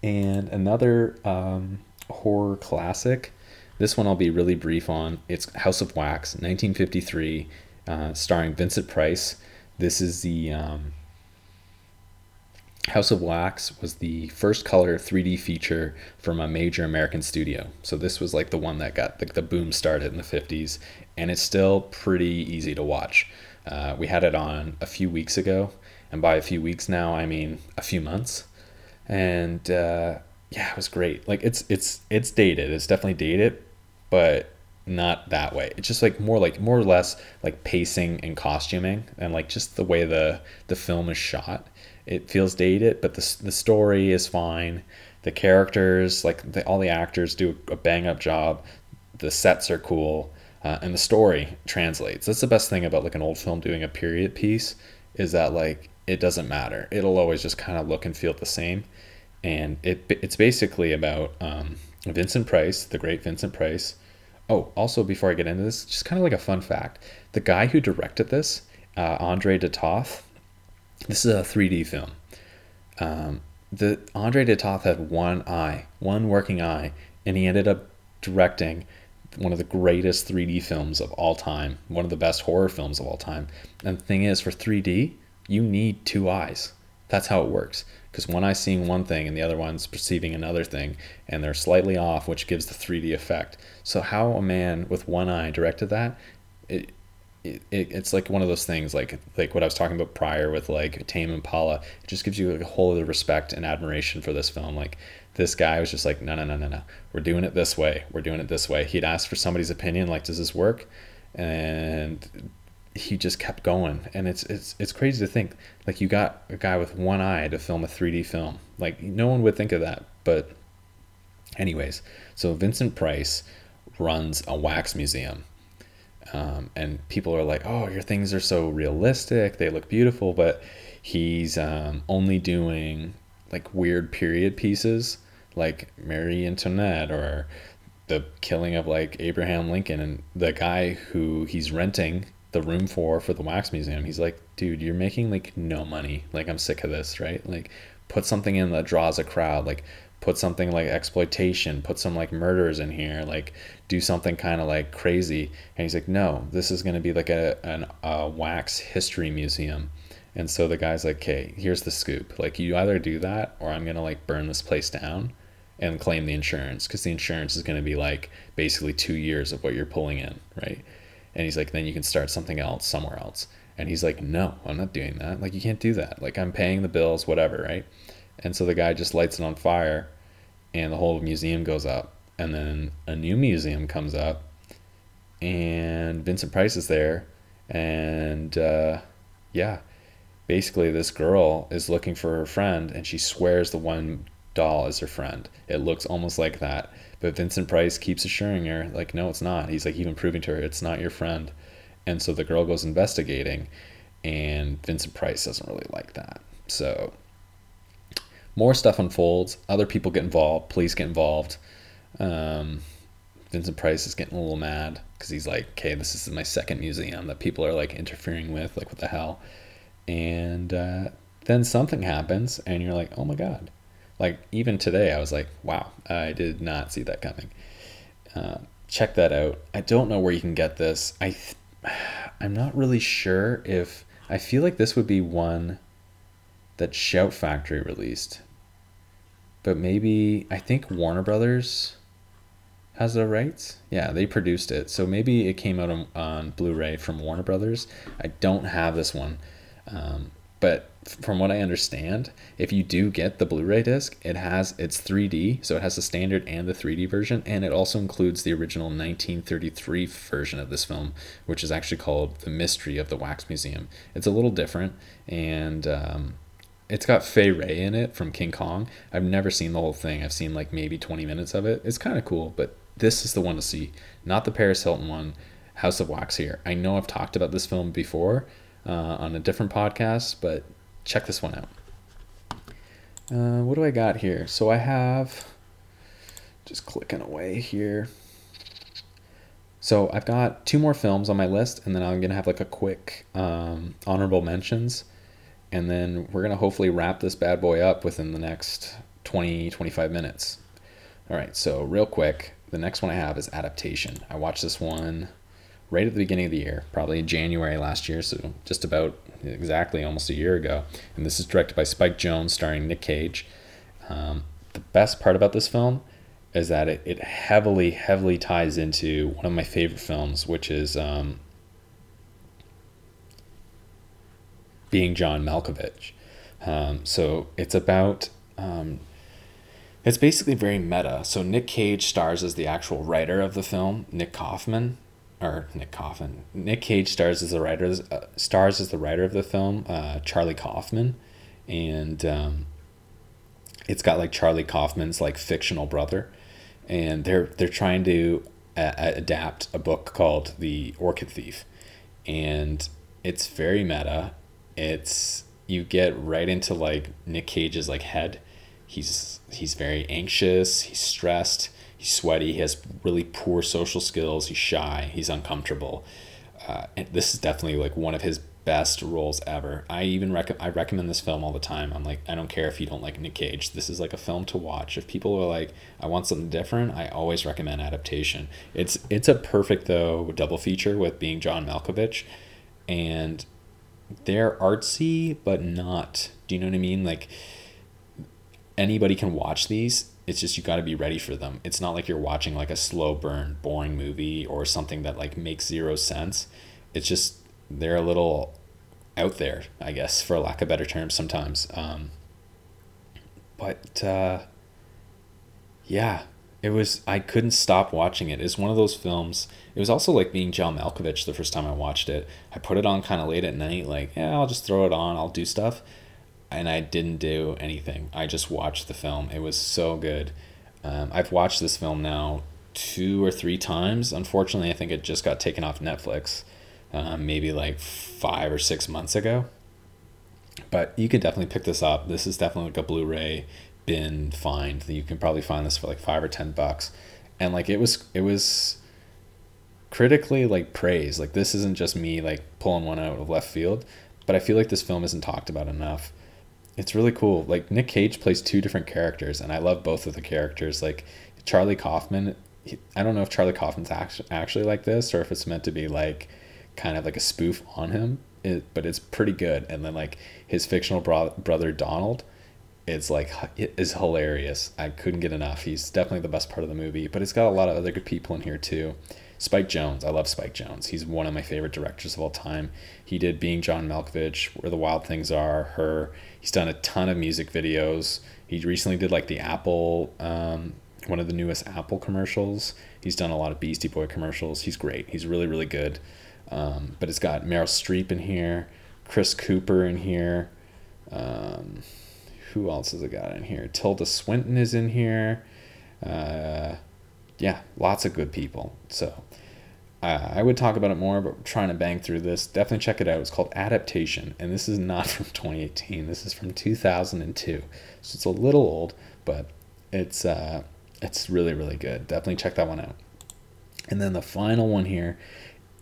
and another um, horror classic this one i'll be really brief on it's house of wax 1953 uh, starring vincent price this is the um, House of Wax was the first color 3D feature from a major American studio. So this was like the one that got the, the boom started in the 50s, and it's still pretty easy to watch. Uh, we had it on a few weeks ago, and by a few weeks now, I mean a few months. And uh, yeah, it was great. Like it's it's it's dated. It's definitely dated, but not that way. It's just like more like more or less like pacing and costuming and like just the way the the film is shot it feels dated, but the the story is fine. The characters, like the, all the actors, do a bang up job. The sets are cool, uh, and the story translates. That's the best thing about like an old film doing a period piece is that like it doesn't matter. It'll always just kind of look and feel the same, and it it's basically about um, Vincent Price, the great Vincent Price. Oh, also before I get into this, just kind of like a fun fact: the guy who directed this, uh, Andre de Toth, this is a 3D film. Um, the Andre de Toth had one eye, one working eye, and he ended up directing one of the greatest 3D films of all time, one of the best horror films of all time. And the thing is, for 3D, you need two eyes. That's how it works. Because one eye's seeing one thing and the other one's perceiving another thing, and they're slightly off, which gives the 3D effect. So, how a man with one eye directed that, it, it, it's like one of those things like like what I was talking about prior with like Tame Impala. It just gives you like a whole other respect and admiration for this film. Like this guy was just like, no, no, no, no, no. We're doing it this way. We're doing it this way. He'd ask for somebody's opinion, like, does this work? And he just kept going. And it's it's it's crazy to think like you got a guy with one eye to film a 3D film. Like no one would think of that. But anyways, so Vincent Price runs a wax museum um, and people are like, "Oh, your things are so realistic. They look beautiful," but he's um, only doing like weird period pieces, like Marie Antoinette or the killing of like Abraham Lincoln, and the guy who he's renting the room for for the wax museum. He's like, "Dude, you're making like no money. Like, I'm sick of this, right? Like." Put something in that draws a crowd. Like, put something like exploitation, put some like murders in here, like do something kind of like crazy. And he's like, no, this is going to be like a, an, a wax history museum. And so the guy's like, okay, here's the scoop. Like, you either do that or I'm going to like burn this place down and claim the insurance because the insurance is going to be like basically two years of what you're pulling in, right? And he's like, then you can start something else somewhere else. And he's like, no, I'm not doing that. Like, you can't do that. Like, I'm paying the bills, whatever, right? And so the guy just lights it on fire and the whole museum goes up and then a new museum comes up and vincent price is there and uh, yeah basically this girl is looking for her friend and she swears the one doll is her friend it looks almost like that but vincent price keeps assuring her like no it's not he's like even proving to her it's not your friend and so the girl goes investigating and vincent price doesn't really like that so more stuff unfolds. Other people get involved. Police get involved. Um, Vincent Price is getting a little mad because he's like, okay, this is my second museum that people are like interfering with. Like, what the hell? And uh, then something happens, and you're like, oh my god, Like even today, I was like, wow, I did not see that coming. Uh, check that out. I don't know where you can get this. I, th- [sighs] I'm not really sure if I feel like this would be one that Shout Factory released, but maybe I think Warner Brothers has the rights. Yeah, they produced it, so maybe it came out on, on Blu-ray from Warner Brothers. I don't have this one, um, but from what I understand, if you do get the Blu-ray disc, it has it's 3D, so it has the standard and the 3D version, and it also includes the original 1933 version of this film, which is actually called "The Mystery of the Wax Museum." It's a little different, and um, it's got Fay Wray in it from King Kong. I've never seen the whole thing. I've seen like maybe 20 minutes of it. It's kind of cool, but this is the one to see, not the Paris Hilton one. House of Wax here. I know I've talked about this film before uh, on a different podcast, but check this one out. Uh, what do I got here? So I have, just clicking away here. So I've got two more films on my list, and then I'm gonna have like a quick um, honorable mentions, and then we're gonna hopefully wrap this bad boy up within the next 20 25 minutes. All right, so real quick, the next one I have is Adaptation. I watched this one right at the beginning of the year, probably January last year, so just about exactly almost a year ago. And this is directed by Spike Jonze, starring Nick Cage. Um, the best part about this film is that it, it heavily, heavily ties into one of my favorite films, which is um, Being John Malkovich. Um, so it's about. Um, it's basically very meta. So Nick Cage stars as the actual writer of the film, Nick Kaufman, or Nick Coffin. Nick Cage stars as the writer, uh, stars as the writer of the film, uh, Charlie Kaufman, and um, it's got like Charlie Kaufman's like fictional brother, and they're they're trying to uh, adapt a book called The Orchid Thief, and it's very meta. It's you get right into like Nick Cage's like head. He's he's very anxious. He's stressed he's sweaty, he has really poor social skills, he's shy, he's uncomfortable. Uh, and this is definitely like one of his best roles ever. I even rec- I recommend this film all the time. I'm like, I don't care if you don't like Nick Cage. This is like a film to watch. If people are like, I want something different, I always recommend adaptation. It's it's a perfect though double feature with being John Malkovich, and they're artsy but not. Do you know what I mean? Like anybody can watch these it's just you got to be ready for them. It's not like you're watching like a slow burn, boring movie or something that like makes zero sense. It's just they're a little out there, I guess, for lack of better terms sometimes. Um, but uh, yeah, it was. I couldn't stop watching it. It's one of those films. It was also like being John Malkovich the first time I watched it. I put it on kind of late at night, like yeah, I'll just throw it on. I'll do stuff and I didn't do anything. I just watched the film. It was so good. Um, I've watched this film now two or three times. Unfortunately, I think it just got taken off Netflix um, maybe like five or six months ago. But you can definitely pick this up. This is definitely like a Blu ray bin find. You can probably find this for like five or ten bucks. And like it was, it was critically like praised. Like this isn't just me like pulling one out of left field, but I feel like this film isn't talked about enough it's really cool. Like Nick Cage plays two different characters, and I love both of the characters. Like Charlie Kaufman, he, I don't know if Charlie Kaufman's actually actually like this or if it's meant to be like kind of like a spoof on him. It, but it's pretty good. And then like his fictional bro- brother Donald, it's like is hilarious. I couldn't get enough. He's definitely the best part of the movie. But it's got a lot of other good people in here too. Spike Jonze. I love Spike Jonze. He's one of my favorite directors of all time. He did Being John Malkovich, Where the Wild Things Are, Her. He's done a ton of music videos. He recently did like the Apple, um, one of the newest Apple commercials. He's done a lot of Beastie Boy commercials. He's great. He's really, really good. Um, but it's got Meryl Streep in here, Chris Cooper in here. Um, who else has it got in here? Tilda Swinton is in here. Uh, yeah, lots of good people. So I would talk about it more, but trying to bang through this. Definitely check it out. It's called Adaptation, and this is not [laughs] from 2018. This is from 2002, so it's a little old, but it's uh, it's really really good. Definitely check that one out. And then the final one here,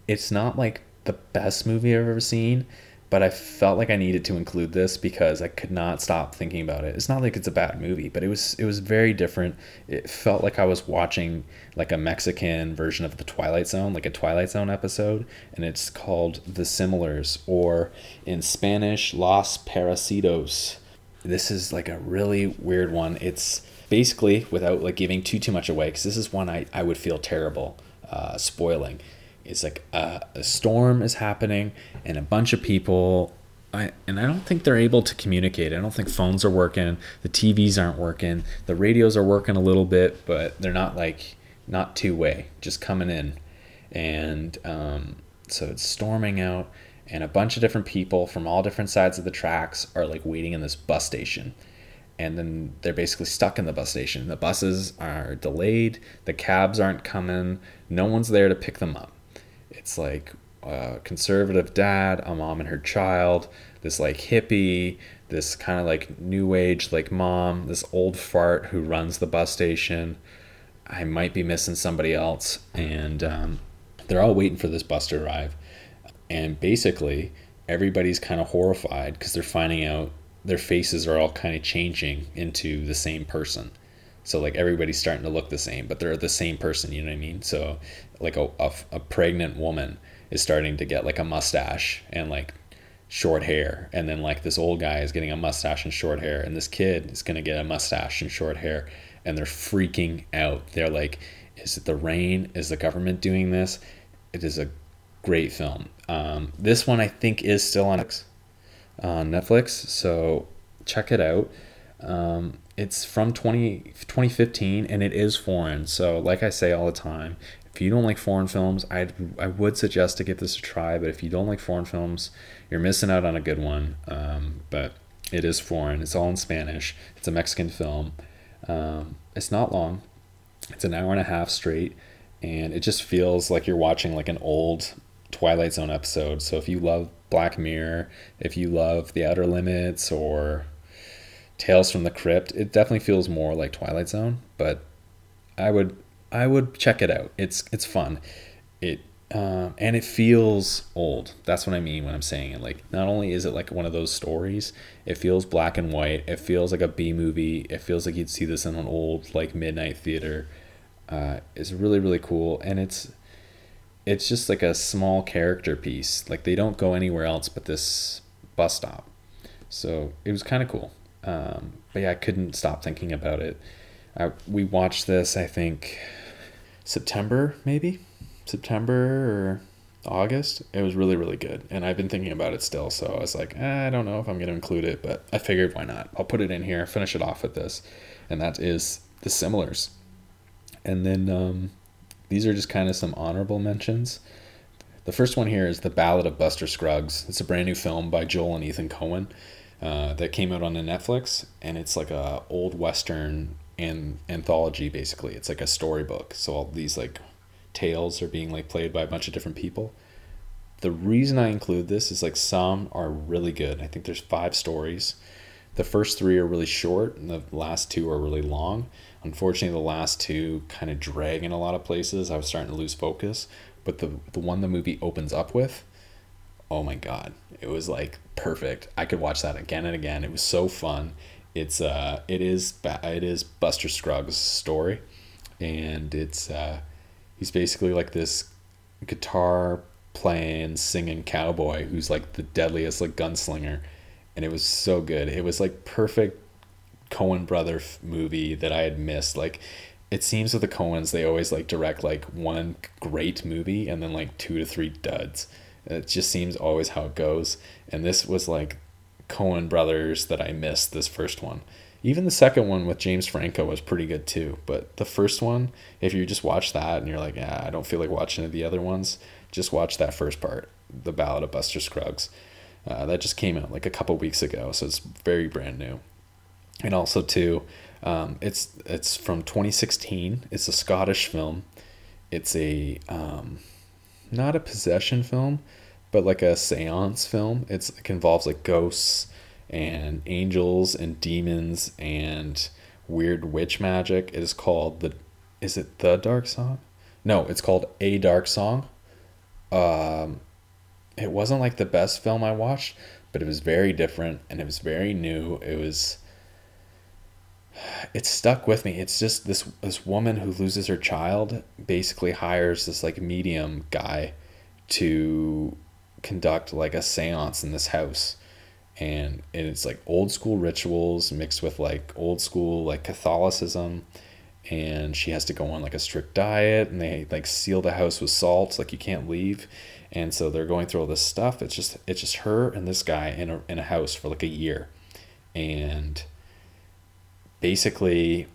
it's not like the best movie I've ever seen, but I felt like I needed to include this because I could not stop thinking about it. It's not like it's a bad movie, but it was it was very different. It felt like I was watching like a Mexican version of the Twilight Zone, like a Twilight Zone episode, and it's called The Similars or in Spanish Los Parecidos. This is like a really weird one. It's basically without like giving too too much away cuz this is one I I would feel terrible uh, spoiling it's like a, a storm is happening and a bunch of people I, and I don't think they're able to communicate. I don't think phones are working. The TVs aren't working. The radios are working a little bit, but they're not like not two way, just coming in. And um, so it's storming out, and a bunch of different people from all different sides of the tracks are like waiting in this bus station. And then they're basically stuck in the bus station. The buses are delayed. The cabs aren't coming. No one's there to pick them up it's like a conservative dad, a mom and her child, this like hippie, this kind of like new age like mom, this old fart who runs the bus station. I might be missing somebody else, and um, they're all waiting for this bus to arrive. And basically, everybody's kind of horrified because they're finding out their faces are all kind of changing into the same person. So like everybody's starting to look the same, but they're the same person. You know what I mean? So like a, a, a pregnant woman is starting to get like a mustache and like short hair. And then like this old guy is getting a mustache and short hair. And this kid is going to get a mustache and short hair. And they're freaking out. They're like is it the rain? Is the government doing this? It is a great film. Um, this one i think is still on netflix so check it out. Um, it's from 20, 2015 and it is foreign. So like i say all the time if you don't like foreign films, I I would suggest to give this a try. But if you don't like foreign films, you're missing out on a good one. Um, but it is foreign. It's all in Spanish. It's a Mexican film. Um, it's not long. It's an hour and a half straight, and it just feels like you're watching like an old Twilight Zone episode. So if you love Black Mirror, if you love The Outer Limits or Tales from the Crypt, it definitely feels more like Twilight Zone. But I would I would check it out. It's it's fun. It uh, and it feels old. That's what I mean when I'm saying it. Like not only is it like one of those stories, it feels black and white. It feels like a B movie. It feels like you'd see this in an old like midnight theater. Uh, it's really really cool, and it's it's just like a small character piece. Like they don't go anywhere else but this bus stop. So it was kind of cool. Um, but yeah, I couldn't stop thinking about it. I, we watched this, I think, September, maybe September or August. It was really, really good. And I've been thinking about it still. So I was like, eh, I don't know if I'm going to include it, but I figured why not? I'll put it in here, finish it off with this. And that is The Similars. And then um, these are just kind of some honorable mentions. The first one here is The Ballad of Buster Scruggs. It's a brand new film by Joel and Ethan Coen uh, that came out on the Netflix. And it's like a old Western an anthology basically. It's like a storybook. So all these like tales are being like played by a bunch of different people. The reason I include this is like some are really good. I think there's five stories. The first three are really short, and the last two are really long. Unfortunately, the last two kind of drag in a lot of places. I was starting to lose focus. But the the one the movie opens up with, oh my god, it was like perfect. I could watch that again and again. It was so fun it's uh it is it is Buster Scruggs' story, and it's uh he's basically like this guitar playing singing cowboy who's like the deadliest like gunslinger, and it was so good. It was like perfect Coen brother movie that I had missed. Like it seems with the Coens they always like direct like one great movie and then like two to three duds. It just seems always how it goes. And this was like Coen brothers that I missed this first one. Even the second one with James Franco was pretty good too. But the first one, if you just watch that and you're like, yeah, I don't feel like watching the other ones, just watch that first part, The Ballad of Buster Scruggs. Uh, that just came out like a couple weeks ago, so it's very brand new. And also too, um, it's it's from 2016. It's a Scottish film. It's a um, not a possession film, but like a seance film. It's it involves like ghosts and angels and demons and weird witch magic. It is called the is it the dark song? No, it's called A Dark Song. Um it wasn't like the best film I watched, but it was very different and it was very new. It was [sighs] it stuck with me. It's just this this woman who loses her child basically hires this like medium guy to conduct like a séance in this house. And it's like old school rituals mixed with like old school like Catholicism. And she has to go on like a strict diet and they like seal the house with salt like you can't leave. And so they're going through all this stuff. It's just it's just her and this guy in a, in a house for like a year. And basically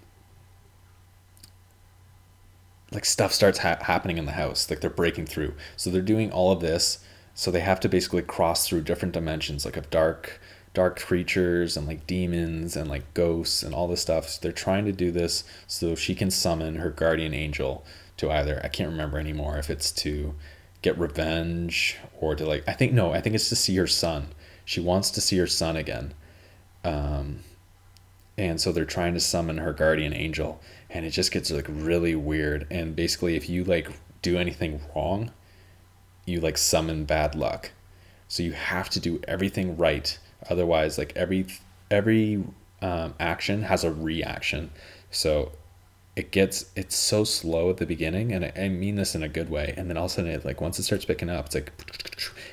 like stuff starts ha- happening in the house. Like they're breaking through. So they're doing all of this so they have to basically cross through different dimensions like of dark dark creatures and like demons and like ghosts and all this stuff. So they're trying to do this so she can summon her guardian angel to either I can't remember anymore if it's to get revenge or to like I think no, I think it's to see her son. She wants to see her son again. Um and so they're trying to summon her guardian angel and it just gets like really weird and basically if you like do anything wrong, you like summon bad luck. So you have to do everything right Otherwise, like every every um, action has a reaction. So it gets it's so slow at the beginning, and I, I mean this in a good way. And then all of a sudden, it like once it starts picking up, it's like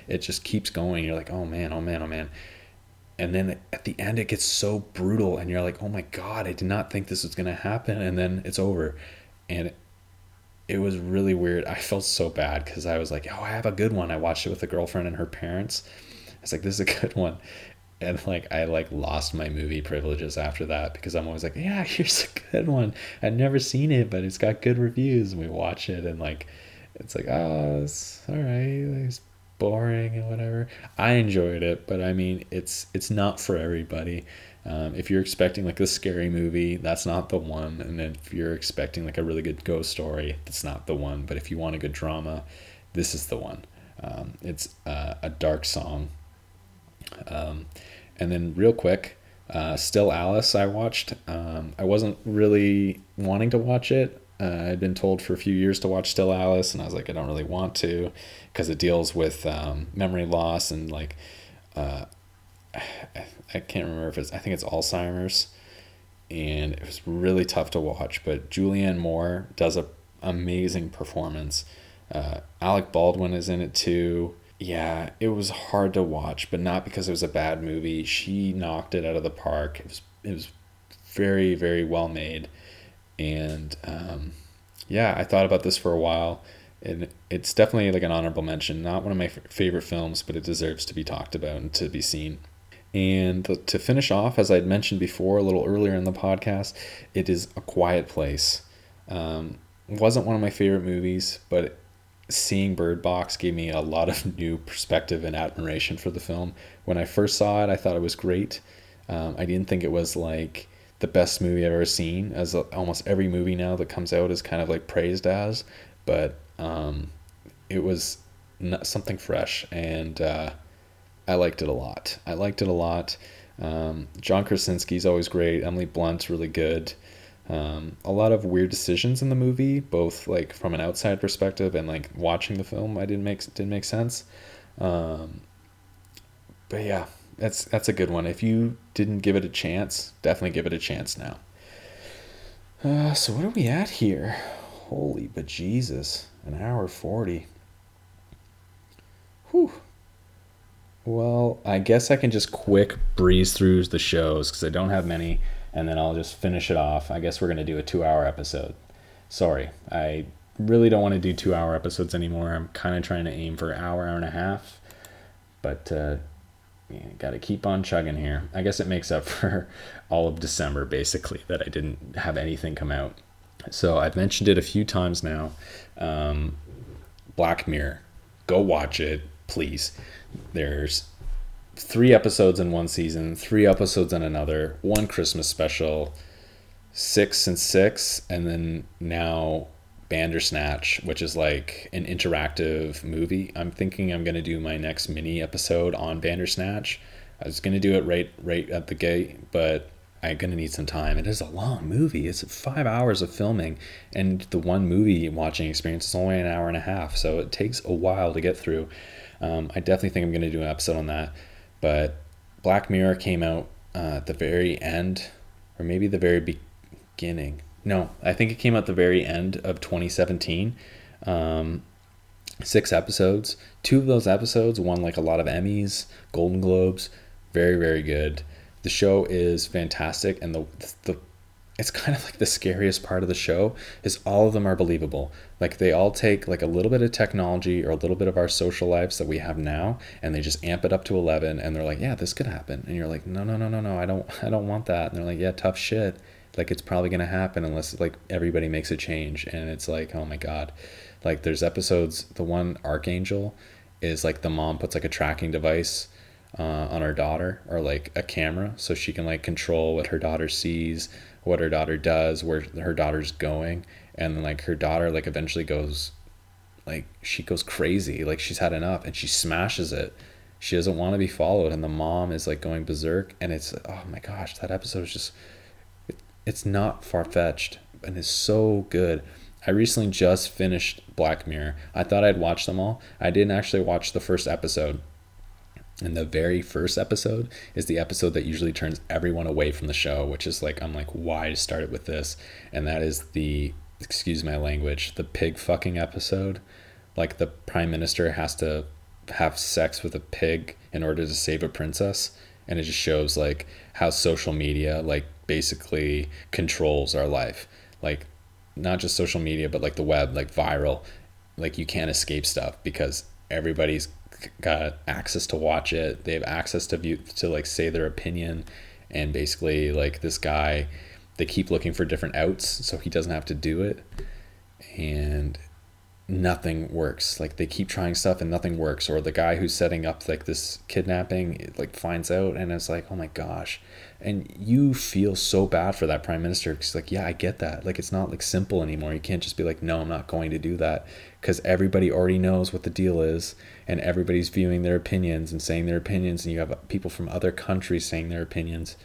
it just keeps going. You're like, oh man, oh man, oh man. And then at the end, it gets so brutal, and you're like, oh my god, I did not think this was gonna happen. And then it's over, and it, was really weird. I felt so bad because I was like, oh, I have a good one. I watched it with a girlfriend and her parents. I was like, this is a [laughs] good one and like I like lost my movie privileges after that because I'm always like, yeah, [laughs] here's a good one. I've never seen it, but it's got good reviews, and we watch it, and like, it's like, oh, it's all right, it's boring and whatever. I enjoyed it, but I mean, it's it's not for everybody. Um, if you're expecting like a scary movie, that's not the one. And if you're expecting like a really good ghost story, that's not the one. But if you want a good drama, this is the one. Um, it's uh, a dark song um, and then, real quick, uh, Still Alice, I watched. Um, I wasn't really wanting to watch it. Uh, I'd been told for a few years to watch Still Alice, and I was like, I don't really want to because it deals with um, memory loss and like, uh, [sighs] I can't remember if it's, I think it's Alzheimer's. And it was really tough to watch, but Julianne Moore does a amazing performance. Uh, Alec Baldwin is in it too yeah, it was hard to watch, but not because it was a bad movie. She knocked it out of the park. It was it was very very well made, and um, yeah, I thought about this for a while, and it's definitely like an honorable mention. Not one of my f- favorite films, but it deserves to be talked about and to be seen. And to finish off, as I'd mentioned before a little earlier in the podcast, it is A Quiet Place. Um, wasn't one of my favorite movies, but seeing Bird Box gave me a lot of [laughs] new perspective and admiration for the film. When I first saw it, I thought it was great. Um, I didn't think it was like the best movie I've ever seen, as almost every movie now that comes out is kind of like praised as, but um, it was something fresh, and uh, I liked it a lot. I liked it a lot. Um, John Krasinski's always great. Emily Blunt's really good. Um, a lot of weird decisions in the movie, both like from an outside perspective and like watching the film, I didn't make didn't make sense. Um, but yeah, that's that's a good one. If you didn't give it a chance, definitely give it a chance now. Uh, so what are we at here? Holy but Jesus, an hour forty. Whew. Well, I guess I can just quick breeze through the shows because I don't have many and then I'll just finish it off. I guess we're to do a two hour episode. Sorry, I really don't want to do two hour episodes anymore. I'm kind of trying to aim for an hour, hour and a half, but uh, got to keep on chugging here. I guess it makes up for [laughs] all of December basically that I didn't have anything come out. So I've mentioned it a few times now. Um, Black Mirror, go watch it, please. There's three episodes in one season, three episodes in another, one Christmas special, six and six, and then now Bandersnatch, which is like an interactive movie. I'm thinking I'm gonna do my next mini episode on Bandersnatch. I was gonna do it right right at the gate, but I'm gonna need some time. It is a long movie. It's five hours of filming, and the one movie watching experience is only an hour and a half, so it takes a while to get through. Um, I definitely think I'm going to do an episode on that. But Black Mirror came out uh, at the very end, or maybe the very beginning. No, I think it came out the very end of 2017. Um, six episodes. Two of those episodes won like a lot of Emmys, Golden Globes. Very, very good. The show is fantastic, and the the it's kind of like the scariest part of the show is all of them are believable like they all take like a little bit of technology or a little bit of our social lives that we have now and they just amp it up to 11 and they're like yeah this could happen and you're like no no no no no i don't [laughs] i don't want that and they're like yeah tough shit like it's probably going to happen unless like everybody makes a change and it's like oh my god like there's episodes the one Arkangel is like the mom puts like a tracking device uh, on her daughter or like a camera so she can like control what her daughter sees what her daughter does, where her daughter's going, and like her daughter like eventually goes like she goes crazy, like she's had enough and she smashes it. She doesn't want to be followed and the mom is like going berserk and it's oh my gosh, that episode is just it's not far-fetched and it's so good. I recently just finished Black Mirror. I thought I'd watch them all. I didn't actually watch the first episode and the very first episode is the episode that usually turns everyone away from the show, which is like, I'm like, why start it with this? And that is the, excuse my language, the pig fucking episode. Like the prime minister has to have sex with a pig in order to save a princess. And it just shows like how social media, like, basically controls our life. Like, not just social media, but like the web, like viral. Like, you can't escape stuff because everybody's got access to watch it. They have access to view to like say their opinion, and basically like this guy, they keep looking for different outs so he doesn't have to do it, and nothing works. Like they keep trying stuff and nothing works. Or the guy who's setting up like this kidnapping like finds out and it's like, oh my gosh. And you feel so bad for that prime minister because like, yeah, I get that. Like it's not like simple anymore. You can't just be like, no, I'm not going to do that because everybody already knows what the deal is and everybody's viewing their opinions and saying their opinions and you have people from other countries saying their opinions.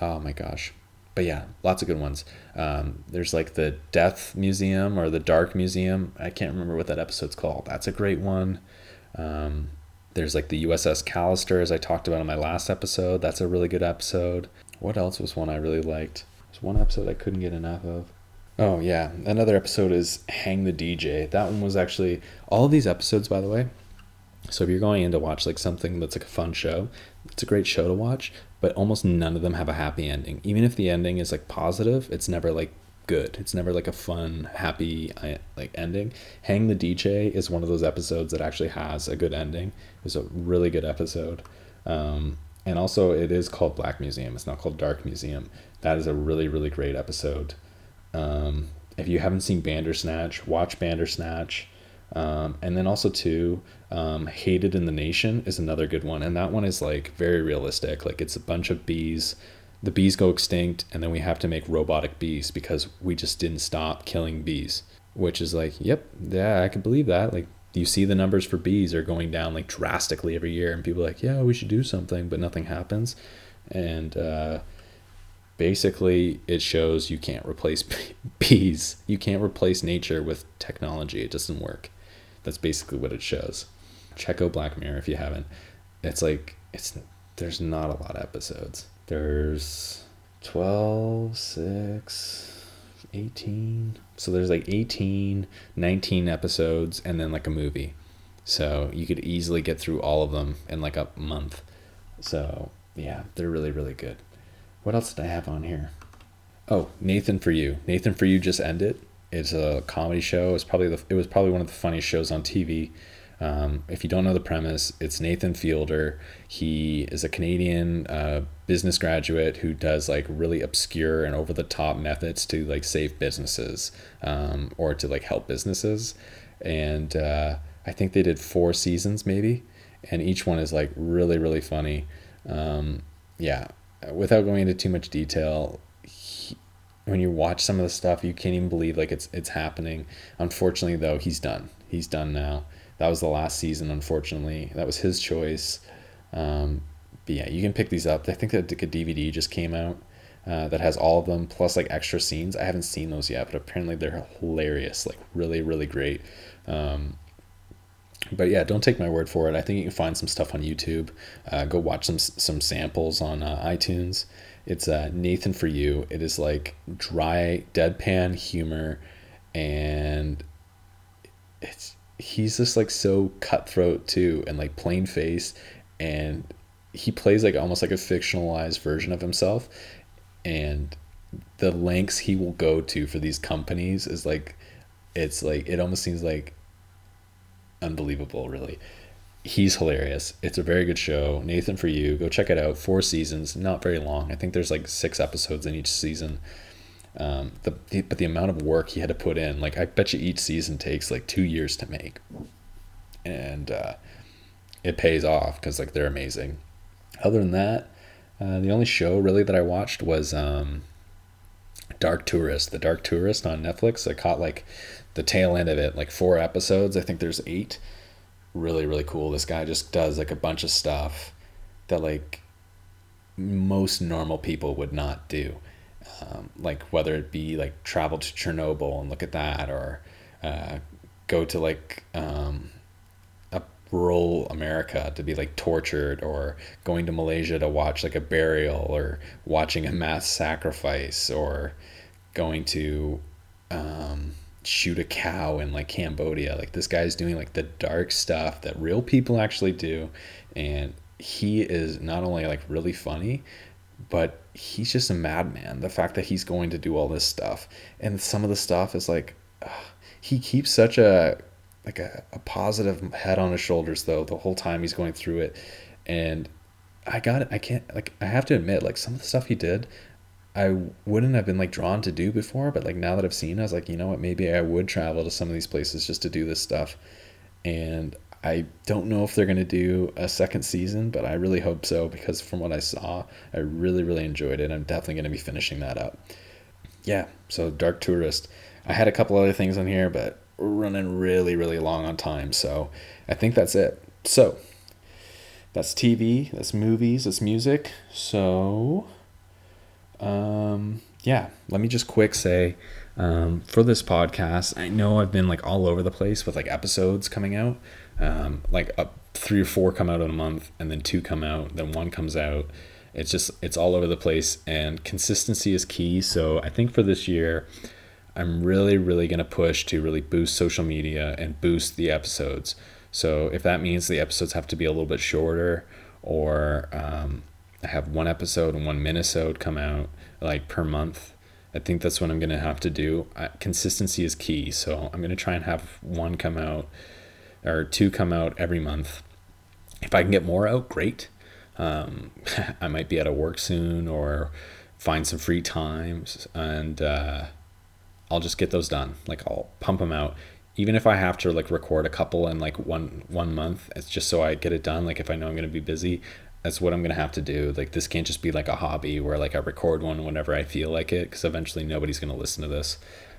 Oh my gosh but yeah, lots of good ones. Um, there's like the Death Museum or the Dark Museum. I can't remember what that episode's called. That's a great one. Um, there's like the USS Callister, as I talked about in my last episode. That's a really good episode. What else was one I really liked? There's one episode I couldn't get enough of. Oh, yeah. Another episode is Hang the DJ. That one was actually all these episodes, by the way. So if you're going in to watch like something that's like a fun show, it's a great show to watch but almost none of them have a happy ending. Even if the ending is like positive, it's never like good. It's never like a fun, happy like ending. Hang the DJ is one of those episodes that actually has a good ending. It's a really good episode. Um, and also, it is called Black Museum. It's not called Dark Museum. That is a really, really great episode. Um, if you haven't seen Bandersnatch, watch Bandersnatch. Um, and then also too, um, Hated in the Nation is another good one, and that one is like very realistic. Like it's a bunch of bees. The bees go extinct, and then we have to make robotic bees because we just didn't stop killing bees. Which is like, yep, yeah, I can believe that. Like you see the numbers for bees are going down like drastically every year, and people like, yeah, we should do something, but nothing happens. And uh, basically, it shows you can't replace [laughs] bees. You can't replace nature with technology. It doesn't work. That's basically what it shows check out Black Mirror if you haven't. It's like it's there's not a lot of episodes. There's 12, 6, 18. So there's like 18, 19 episodes and then like a movie. So you could easily get through all of them in like a month. So yeah, they're really, really good. What else did I have on here? Oh, Nathan for You. Nathan for You just ended. It's a comedy show. It's probably the it was probably one of the funniest shows on TV. Um, if you don't know the premise, it's Nathan Fielder. He is a Canadian uh, business graduate who does like really obscure and over the top methods to like save businesses um, or to like help businesses. And uh, I think they did four seasons maybe, and each one is like really really funny. Um, yeah, without going into too much detail, he, when you watch some of the stuff, you can't even believe like it's it's happening. Unfortunately, though, he's done. He's done now that was the last season, unfortunately. That was his choice. Um, but yeah, you can pick these up. I think that a DVD just came out uh, that has all of them plus like extra scenes. I haven't seen those yet, but apparently they're hilarious, like really, really great. Um, but yeah, don't take my word for it. I think you can find some stuff on YouTube. Uh, go watch some some samples on uh, iTunes. It's uh, Nathan for you. It is like dry, deadpan humor, and it's he's just like so cutthroat too, and like plain face, and he plays like almost like a fictionalized version of himself, and the lengths he will go to for these companies is like, it's like it almost seems like unbelievable, really. He's hilarious. It's a very good show. Nathan for you. Go check it out. Four seasons, not very long. I think there's like six episodes in each season. Um, the, but the amount of work he had to put in, like I bet you each season takes like two years to make, and uh, it pays off because like they're amazing. Other than that, uh, the only show really that I watched was um, Dark Tourist. The Dark Tourist on Netflix. I caught like the tail end of it, like four episodes. I think there's eight. Really, really cool. This guy just does like a bunch of stuff that like most normal people would not do. Um, like whether it be like travel to Chernobyl and look at that, or uh, go to like um, a rural America to be like tortured, or going to Malaysia to watch like a burial, or watching a mass sacrifice, or going to um, shoot a cow in like Cambodia. Like this guy's doing like the dark stuff that real people actually do, and he is not only like really funny, but he's just a madman. The fact that he's going to do all this stuff, and some of the stuff is like, uh, he keeps such a like a, a positive head on his shoulders though the whole time he's going through it, and I got it. I can't like I have to admit like some of the stuff he did I wouldn't have been like drawn to do before, but like now that I've seen, it, I was like, you know what, maybe I would travel to some of these places just to do this stuff. And I don't know if they're gonna do a second season, but I really hope so because from what I saw, I really really enjoyed it. I'm definitely gonna be finishing that up. Yeah, so Dark Tourist. I had a couple other things on here, but we're running really really long on time, so I think that's it. So that's TV, that's movies, that's music. So um, yeah, let me just quick say um, for this podcast, I know I've been like all over the place with like episodes coming out. Um, like uh, three or four come out in a month, and then two come out, then one comes out. It's just it's all over the place, and consistency is key. So I think for this year, I'm really really gonna push to really boost social media and boost the episodes. So if that means the episodes have to be a little bit shorter, or um, I have one episode and one minisode come out like per month. I think that's what I'm gonna have to do. Consistency is key, so I'm gonna try and have one come out or two come out every month. If I can get more out, great. Um, [laughs] I might be out of work soon or find some free times, and uh, I'll just get those done. Like I'll pump them out, even if I have to like record a couple in like one one month. It's just so I get it done. Like if I know I'm gonna be busy, that's what I'm gonna have to do. Like this can't just be like a hobby where like I record one whenever I feel like it, because eventually nobody's gonna listen to this.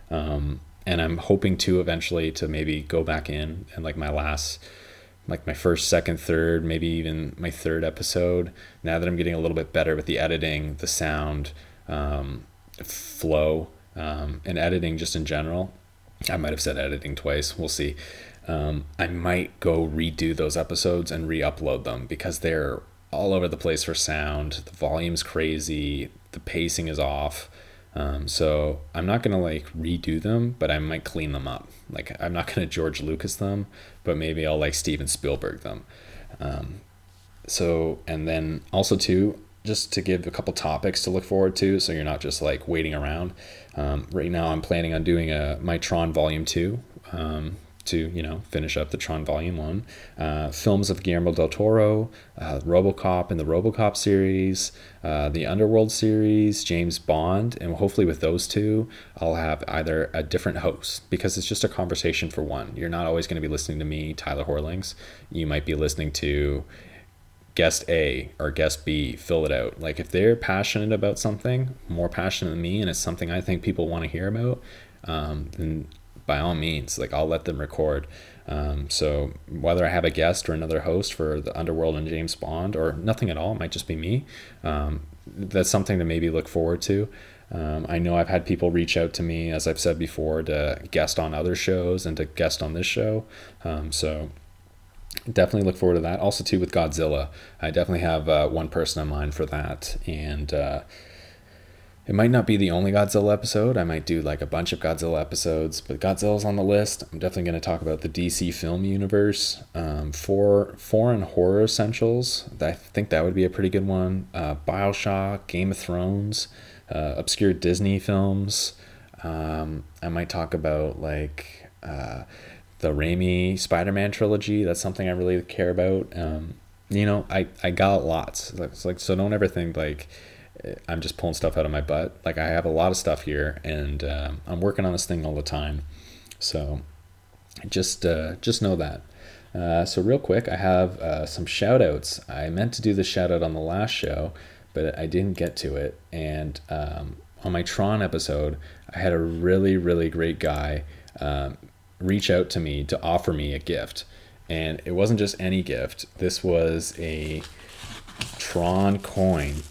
Um, and I'm hoping to eventually to maybe go back in and like my last, like my first, second, third, maybe even my third episode. Now that I'm getting a little bit better with the editing, the sound, um, flow, um, and editing just in general. I might have said editing twice. We'll see. Um, I might go redo those episodes and re-upload them because they're all over the place for sound. The volume's crazy. The pacing is off. Um, so I'm not gonna like redo them, but I might clean them up. Like I'm not gonna George Lucas them, but maybe I'll like Steven Spielberg them. Um, so and then also too, just to give a couple topics to look forward to, so you're not just like waiting around. Um, right now, I'm planning on doing a my Tron Volume Two. Um, to you know finish up the Tron Volume One, uh, films of Guillermo del Toro, uh, RoboCop and the RoboCop series, uh, the Underworld series, James Bond, and hopefully with those two, I'll have either a different host because it's just a conversation for one. You're not always going to be listening to me, Tyler Horlings. You might be listening to guest A or guest B, fill it out. Like if they're passionate about something, more passionate than me, and it's something I think people want to hear about, um, then by all means, like I'll let them record. Um, so whether I have a guest or another host for the Underworld and James Bond, or nothing at all, it might just be me. Um, that's something to maybe look forward to. Um, I know I've had people reach out to me, as I've said before, to guest on other shows and to guest on this show. Um, so definitely look forward to that. Also, too with Godzilla, I definitely have uh, one person in mind for that, and uh, it might not be the only Godzilla episode. I might do like a bunch of Godzilla episodes, but Godzilla's on the list. I'm definitely going to talk about the DC film universe, um, for foreign horror essentials. I think that would be a pretty good one. Uh, Bioshock, Game of Thrones, uh, obscure Disney films. Um, I might talk about like uh, the Raimi Spider-Man trilogy. That's something I really care about. Um, you know, I, I got lots. It's like so. Don't ever think like I'm just pulling stuff out of my butt. Like I have a lot of stuff here, and um, I'm working on this thing all the time. So just uh, just know that. Uh, so real quick, I have uh, some shout outs. I meant to do the shout out on the last show, but I didn't get to it. And um, on my Tron episode, I had a really really great guy um, reach out to me to offer me a gift, and it wasn't just any gift. This was a Tron coin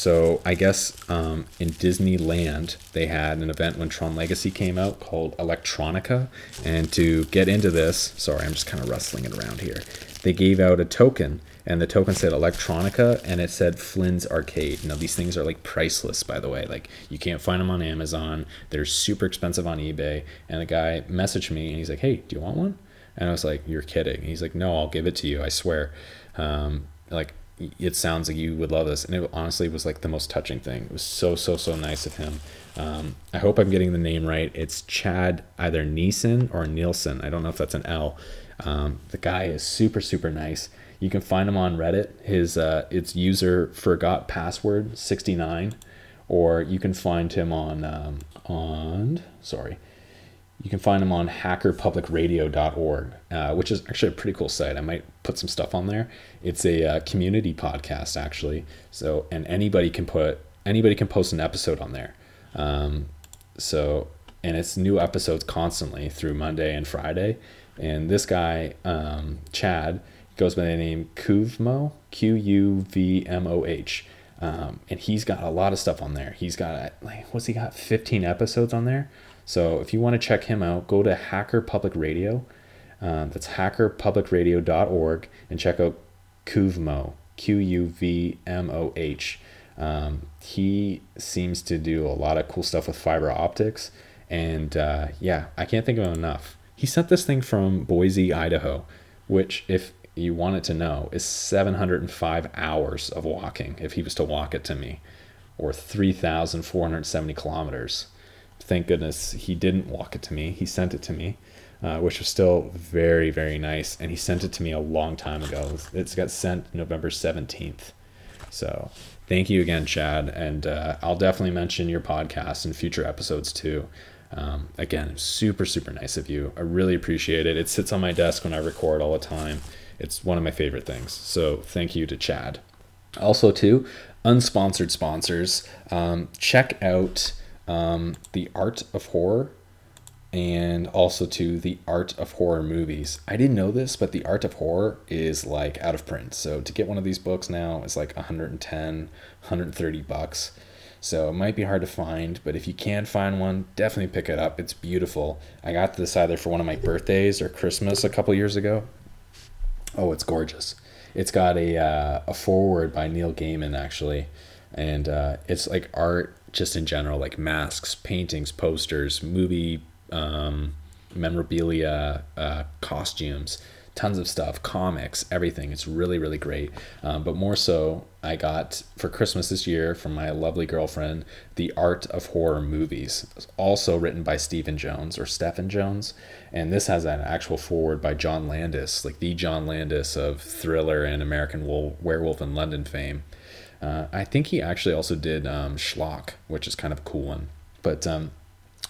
so I guess um, in Disneyland they had an event when Tron Legacy came out called Electronica, and to get into this, sorry, I'm just kind of rustling it around here. They gave out a token, and the token said Electronica, and it said Flynn's Arcade. Now these things are like priceless, by the way. Like you can't find them on Amazon. They're super expensive on eBay. And the guy messaged me, and he's like, "Hey, do you want one?" And I was like, "You're kidding." And he's like, "No, I'll give it to you. I swear." Um, like it sounds like you would love this. And it honestly was like the most touching thing. It was so so so nice of him. Um, i hope i'm getting the name right. It's chad either neeson or nielsen. I don't know if that's an l. Um, the guy is super super nice. You can find him on reddit. His uh, it's user forgot password 69 or you can find him on um, on sorry you can find them on hackerpublicradio.org, uh, which is actually a pretty cool site. I might put some stuff on there. It's a uh, community podcast, actually. So, and anybody can put anybody can post an episode on there. Um, so, and it's new episodes constantly through Monday and Friday. And this guy, um, Chad, goes by the name Quvmoh, Q U V M O H. Um, and he's got a lot of stuff on there. He's got like what's he got? 15 episodes on there. So if you want to check him out, go to Hacker Public Radio. Um, that's hackerpublicradio.org and check out Quvmoh, Q U V M O H. Um, he seems to do a lot of cool stuff with fiber optics. And uh, yeah, I can't think of him enough. He sent this thing from Boise, Idaho, which, if you wanted to know, is 705 hours of walking if he was to walk it to me, or 3,470 kilometers thank goodness he didn't walk it to me. He sent it to me, uh, which was still very, very nice. And he sent it to me a long time ago. It's got sent November 17th. So thank you again, Chad. And uh, I'll definitely mention your podcast in future episodes too. Um, again, super, super nice of you. I really appreciate it. It sits on my desk when I record all the time. It's one of my favorite things. So thank you to Chad. Also, too, unsponsored sponsors. Um, check out um, the art of horror and also to the art of horror movies. I didn't know this, but the art of horror is like out of print. So to get one of these books now is like 110, 130 bucks. So it might be hard to find, but if you can find one, definitely pick it up. It's beautiful. I got this either for one of my birthdays or Christmas a couple years ago. Oh, it's gorgeous. It's got a uh, a foreword by Neil Gaiman actually, and uh, it's like art just in general, like masks, paintings, posters, movie um, memorabilia, uh, costumes, tons of stuff, comics, everything. It's really, really great. Um, but more so, I got for Christmas this year from my lovely girlfriend, The Art of Horror Movies, also written by Stephen Jones or Stephen Jones. And this has an actual foreword by John Landis, like the John Landis of Thriller and American Werewolf in London fame. Uh, I think he actually also did um, Schlock, which is kind of a cool one. But um,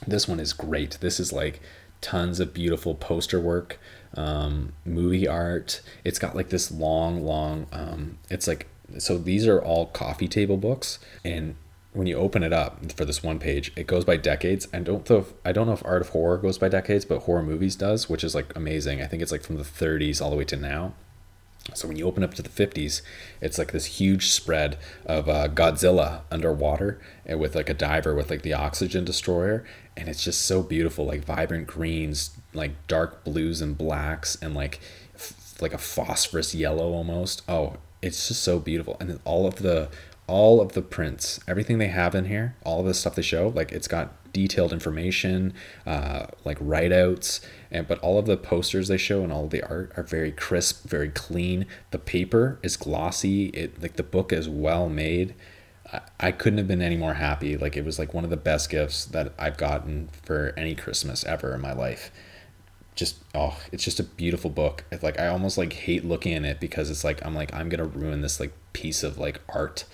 this one is great. This is like tons of beautiful poster work, um, movie art. It's got like this long, long. Um, it's like so. These are all coffee table books, and when you open it up for this one page, it goes by decades. And don't know if, I don't know if Art of Horror goes by decades, but horror movies does, which is like amazing. I think it's like from the 30s all the way to now. So when you open up to the 50s, it's like this huge spread of uh, Godzilla underwater and with like a diver with like the oxygen destroyer. And it's just so beautiful, like vibrant greens, like dark blues and blacks, and like f- like a phosphorus yellow almost. Oh, it's just so beautiful. And then all of the all of the prints, everything they have in here, all of the stuff they show, like it's got detailed information, uh, like write outs, and but all of the posters they show and all the art are very crisp, very clean. The paper is glossy. It like the book is well made. I, I couldn't have been any more happy. Like it was like one of the best gifts that I've gotten for any Christmas ever in my life. Just oh, it's just a beautiful book. It's like I almost like hate looking at it because it's like I'm like I'm gonna ruin this like piece of like art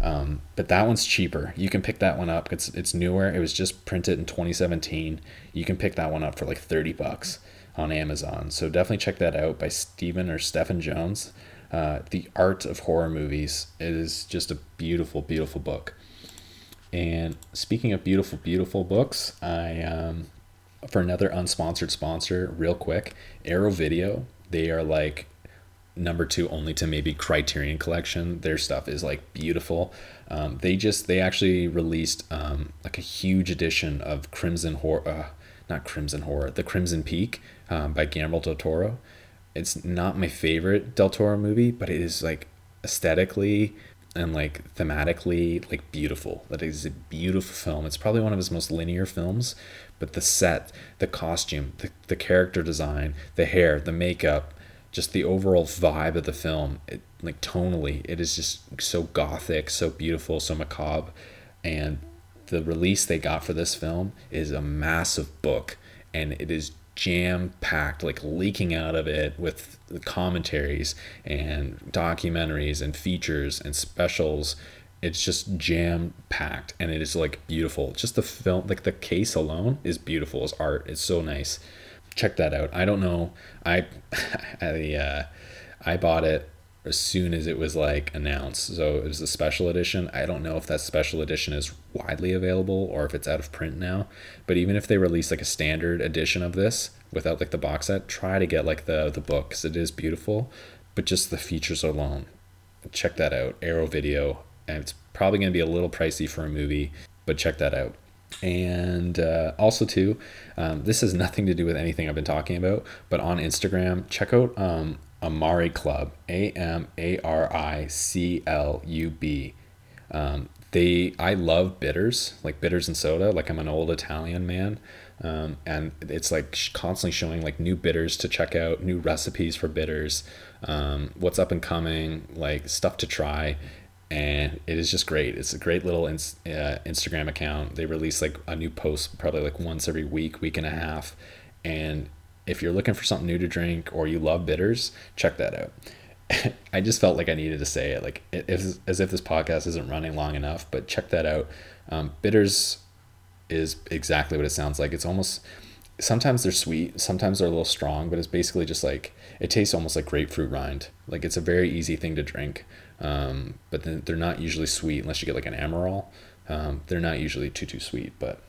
um, but that one's cheaper. You can pick that one up. It's it's newer. It was just printed in 2017. You can pick that one up for like 30 bucks on Amazon. So definitely check that out by Stephen or Stephen Jones. Uh, the Art of Horror Movies. It is just a beautiful, beautiful book. And speaking of beautiful, beautiful books, I um, for another unsponsored sponsor, real quick, Arrow Video. They are like number two only to maybe Criterion Collection. Their stuff is like beautiful. Um, they just they actually released um, like a huge edition of Crimson Horror, uh, not Crimson Horror, The Crimson Peak um, by Guillermo del Toro. It's not my favorite del Toro movie, but it is like aesthetically and like thematically like beautiful. That is a beautiful film. It's probably one of his most linear films, but the set, the costume, the, the character design, the hair, the makeup, just the overall vibe of the film, it, like tonally, it is just so gothic, so beautiful, so macabre. And the release they got for this film is a massive book, and it is jam packed, like leaking out of it with the commentaries and documentaries and features and specials. It's just jam packed, and it is like beautiful. Just the film, like the case alone, is beautiful. As art, it's so nice check that out. I don't know. I [laughs] I uh, I bought it as soon as it was like announced. So it was a special edition. I don't know if that special edition is widely available or if it's out of print now. But even if they release like a standard edition of this without like the box set, try to get like the the book because it is beautiful. But just the features alone, check that out. Arrow Video, and it's probably gonna be a little pricey for a movie, but check that out. And uh, also, too, um, this has nothing to do with anything I've been talking about, but on Instagram, check out um, Amari Club, A M A R I C L U B. Um, they, I love bitters, like bitters and soda. Like I'm an old Italian man, um, and it's like constantly showing like new bitters to check out, new recipes for bitters, um, what's up and coming, like stuff to try and it is just great. It's a great little uh, Instagram account. They release like a new post probably like once every week, week and a half. And if you're looking for something new to drink or you love bitters, check that out. [laughs] I just felt like I needed to say it, like if, as if this podcast isn't running long enough. But check that out. Um, bitters is exactly what it sounds like. It's almost sometimes they're sweet, sometimes they're a little strong, but it's basically just like it tastes almost like grapefruit rind. Like it's a very easy thing to drink. Um, but then they're not usually sweet unless you get like an Amaral. Um, they're not usually too too sweet, but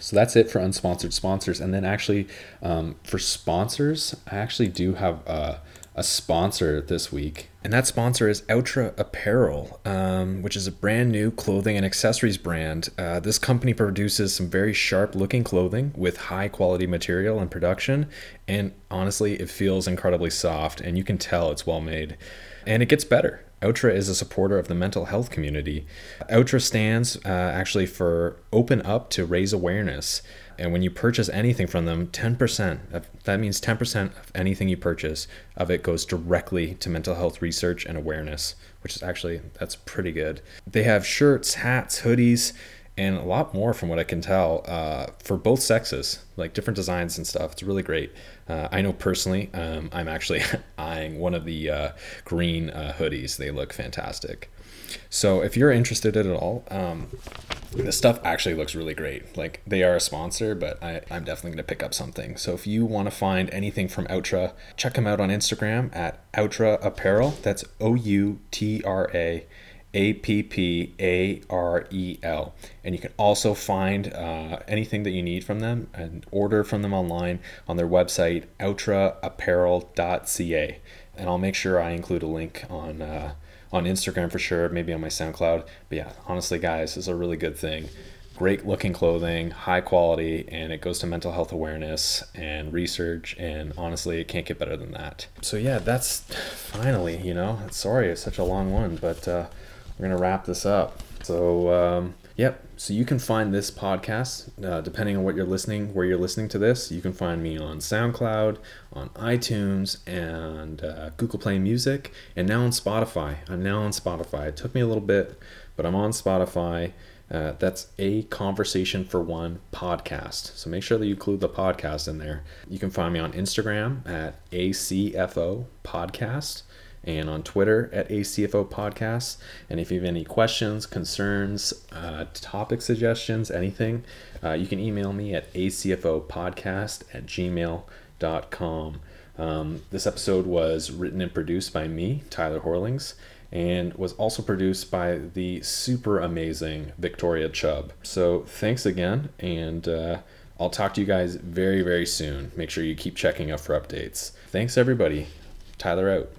so that's it for unsponsored sponsors. And then actually, um, for sponsors, I actually do have a, a sponsor this week, and that sponsor is Outra Apparel, um, which is a brand new clothing and accessories brand. Uh, this company produces some very sharp looking clothing with high quality material and production, and honestly, it feels incredibly soft, and you can tell it's well made. And it gets better. Outra is a supporter of the mental health community. Outra stands uh, actually for Open Up to Raise Awareness. And when you purchase anything from them, 10%, of, that means 10% of anything you purchase of it goes directly to mental health research and awareness, which is actually, that's pretty good. They have shirts, hats, hoodies, and a lot more from what I can tell uh, for both sexes, like different designs and stuff. It's really great. Uh, I know personally, um, I'm actually [laughs] eyeing one of the uh, green uh, hoodies. They look fantastic. So if you're interested at all, um, the stuff actually looks really great. Like they are a sponsor, but I, I'm definitely going to pick up something. So if you want to find anything from Outra, check them out on Instagram at Outra Apparel. That's O U T R A a P P A R E L. And you can also find uh, anything that you need from them and order from them online on their website, outraapparel.ca. And I'll make sure I include a link on, uh, on Instagram for sure, maybe on my SoundCloud. But yeah, honestly, guys, this is a really good thing. great looking clothing, high quality, and it goes to mental health awareness and research. And honestly, it can't get better than that. So, yeah, that's finally, you know, sorry it's such a long one, but uh, we're going to wrap this up. So, um, Yep. So you can find this podcast, uh, depending on what you're listening, where you're listening to this. You can find me on SoundCloud, on iTunes, and uh, Google Play Music, and now on Spotify. I'm now on Spotify. It took me a little bit, but I'm on Spotify. Uh, that's a conversation for one podcast. So make sure that you include the podcast in there. You can find me on Instagram at ACFO Podcast and on Twitter at ACFO Podcasts. And if you have any questions, concerns, uh, topic suggestions, anything, uh, you can email me at acfopodcast at gmail.com. Um, this episode was written and produced by me, Tyler Horlings, and was also produced by the super amazing Victoria Chubb. So thanks again, and uh, I'll talk to you guys very, very soon. Make sure you keep checking up for updates. Thanks, everybody. Tyler out.